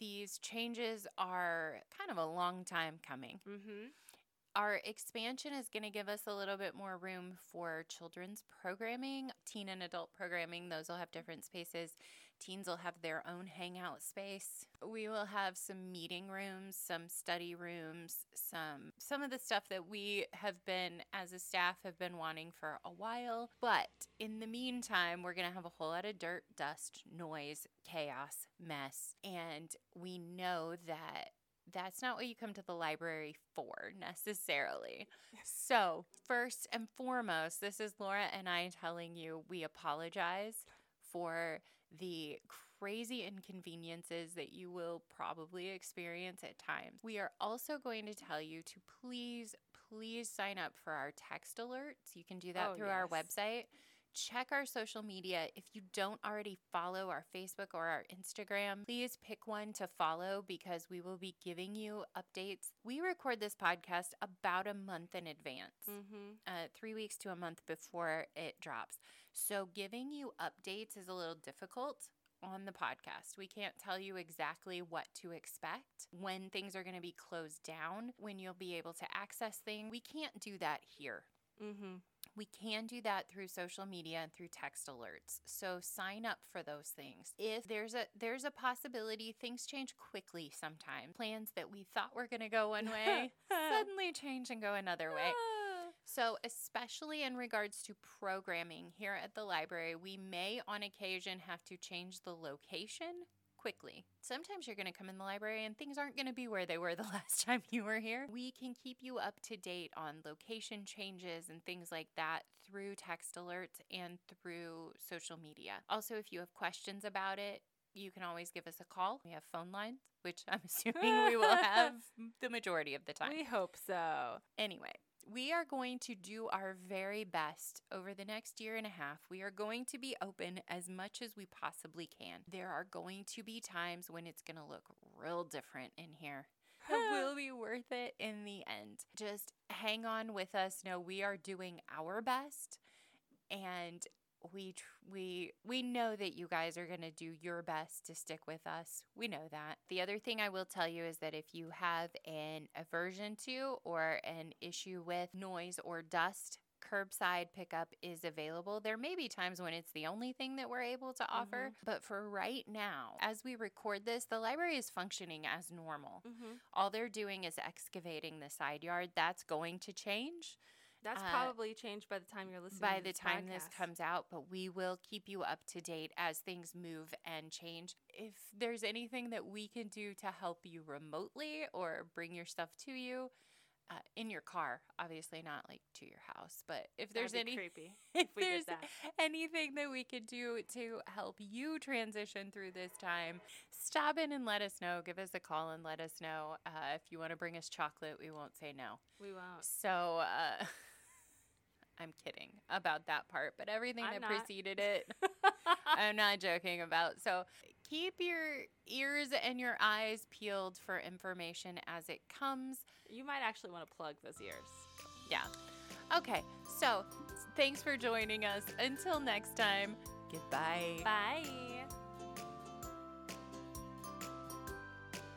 A: These changes are kind of a long time coming.
B: Mm-hmm.
A: Our expansion is going to give us a little bit more room for children's programming, teen and adult programming. Those will have different spaces. Teens will have their own hangout space. We will have some meeting rooms, some study rooms, some some of the stuff that we have been as a staff have been wanting for a while. But in the meantime, we're going to have a whole lot of dirt, dust, noise, chaos, mess, and we know that that's not what you come to the library for necessarily. So, first and foremost, this is Laura and I telling you we apologize for the crazy inconveniences that you will probably experience at times. We are also going to tell you to please, please sign up for our text alerts. You can do that
B: Oh,
A: through our website. Check our social media. If you don't already follow our Facebook or our Instagram, please pick one to follow because we will be giving you updates. We record this podcast about a month in advance
B: Mm-hmm.
A: uh, three weeks to a month before it drops. So, giving you updates is a little difficult on the podcast. We can't tell you exactly what to expect, when things are going to be closed down, when you'll be able to access things. We can't do that here.
B: Mm-hmm.
A: We can do that through social media and through text alerts. So sign up for those things. If there's a there's a possibility things change quickly sometimes. Plans that we thought were going to go one way suddenly change and go another way. So, especially in regards to programming here at the library, we may on occasion have to change the location quickly. Sometimes you're going to come in the library and things aren't going to be where they were the last time you were here. We can keep you up to date on location changes and things like that through text alerts and through social media. Also, if you have questions about it, you can always give us a call. We have phone lines, which I'm assuming we will have the majority of the time.
B: We hope so.
A: Anyway, we are going to do our very best over the next year and a half. We are going to be open as much as we possibly can. There are going to be times when it's going to look real different in here. It will be worth it in the end. Just hang on with us. Know we are doing our best and we tr- we we know that you guys are going to do your best to stick with us. We know that. The other thing I will tell you is that if you have an aversion to or an issue with noise or dust, curbside pickup is available. There may be times when it's the only thing that we're able to offer, but for right now, as we record this, the library is functioning as normal.
B: Mm-hmm.
A: All they're doing is excavating the side yard. That's going to change
B: That's
A: Uh,
B: probably changed by the time you're listening.
A: by the time this comes out, but we will keep you up to date as things move and change. If there's anything that we can do to help you remotely or bring your stuff to you uh, in your car, obviously not like to your house, but if there's any
B: creepy
A: if
B: we did
A: there's
B: that.
A: anything that we could do to help you transition through this time, stop in and let us know. Give us a call and let us know. Uh, if you want to bring us chocolate, we won't say no.
B: We won't.
A: So, uh, I'm kidding about that part, but everything
B: I'm
A: that
B: not.
A: preceded it, I'm not joking about. So, keep your ears and your eyes peeled for information as it comes.
B: you might actually want to plug those ears.
A: Yeah. Okay. So, thanks for joining us. Until next time, goodbye.
B: Bye.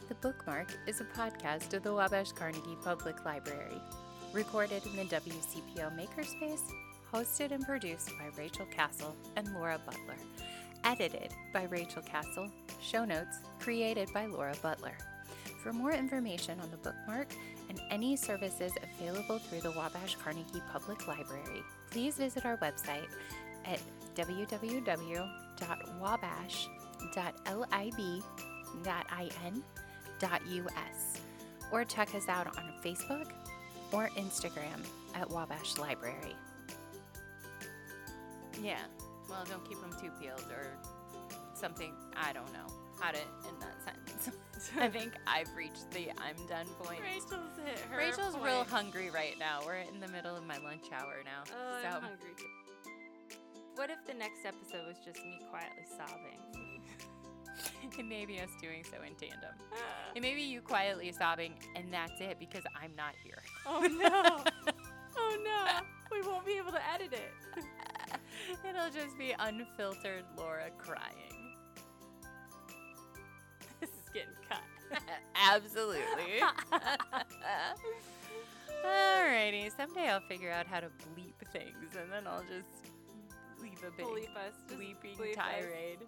A: The Bookmark is a podcast of the Wabash Carnegie Public Library, recorded in the WCPL Makerspace, hosted and produced by Rachel Castle and Laura Beutler, edited by Rachel Castle, show notes created by Laura Beutler. For more information on the Bookmark and any services available through the Wabash Carnegie Public Library, please visit our website at www.wabash.lib.in.us or check us out on Facebook or Instagram at Wabash Library. Yeah, well, don't keep them too peeled or something. I don't know how to end that sentence. I think I've reached the I'm done point.
B: Rachel's hit her
A: Rachel's real hungry right now. We're in the middle of my lunch hour now.
B: Oh,
A: so
B: I'm hungry. What if the next episode was just me quietly sobbing?
A: it may be us doing so in tandem. It may be you quietly sobbing, and that's it because I'm not here.
B: Oh no! oh no! We won't be able to edit it.
A: It'll just be unfiltered Laura crying.
B: This is getting cut.
A: Absolutely. Alrighty, someday I'll figure out how to bleep things, and then I'll just leave a big
B: Bleep us.
A: Bleeping
B: bleep us.
A: tirade.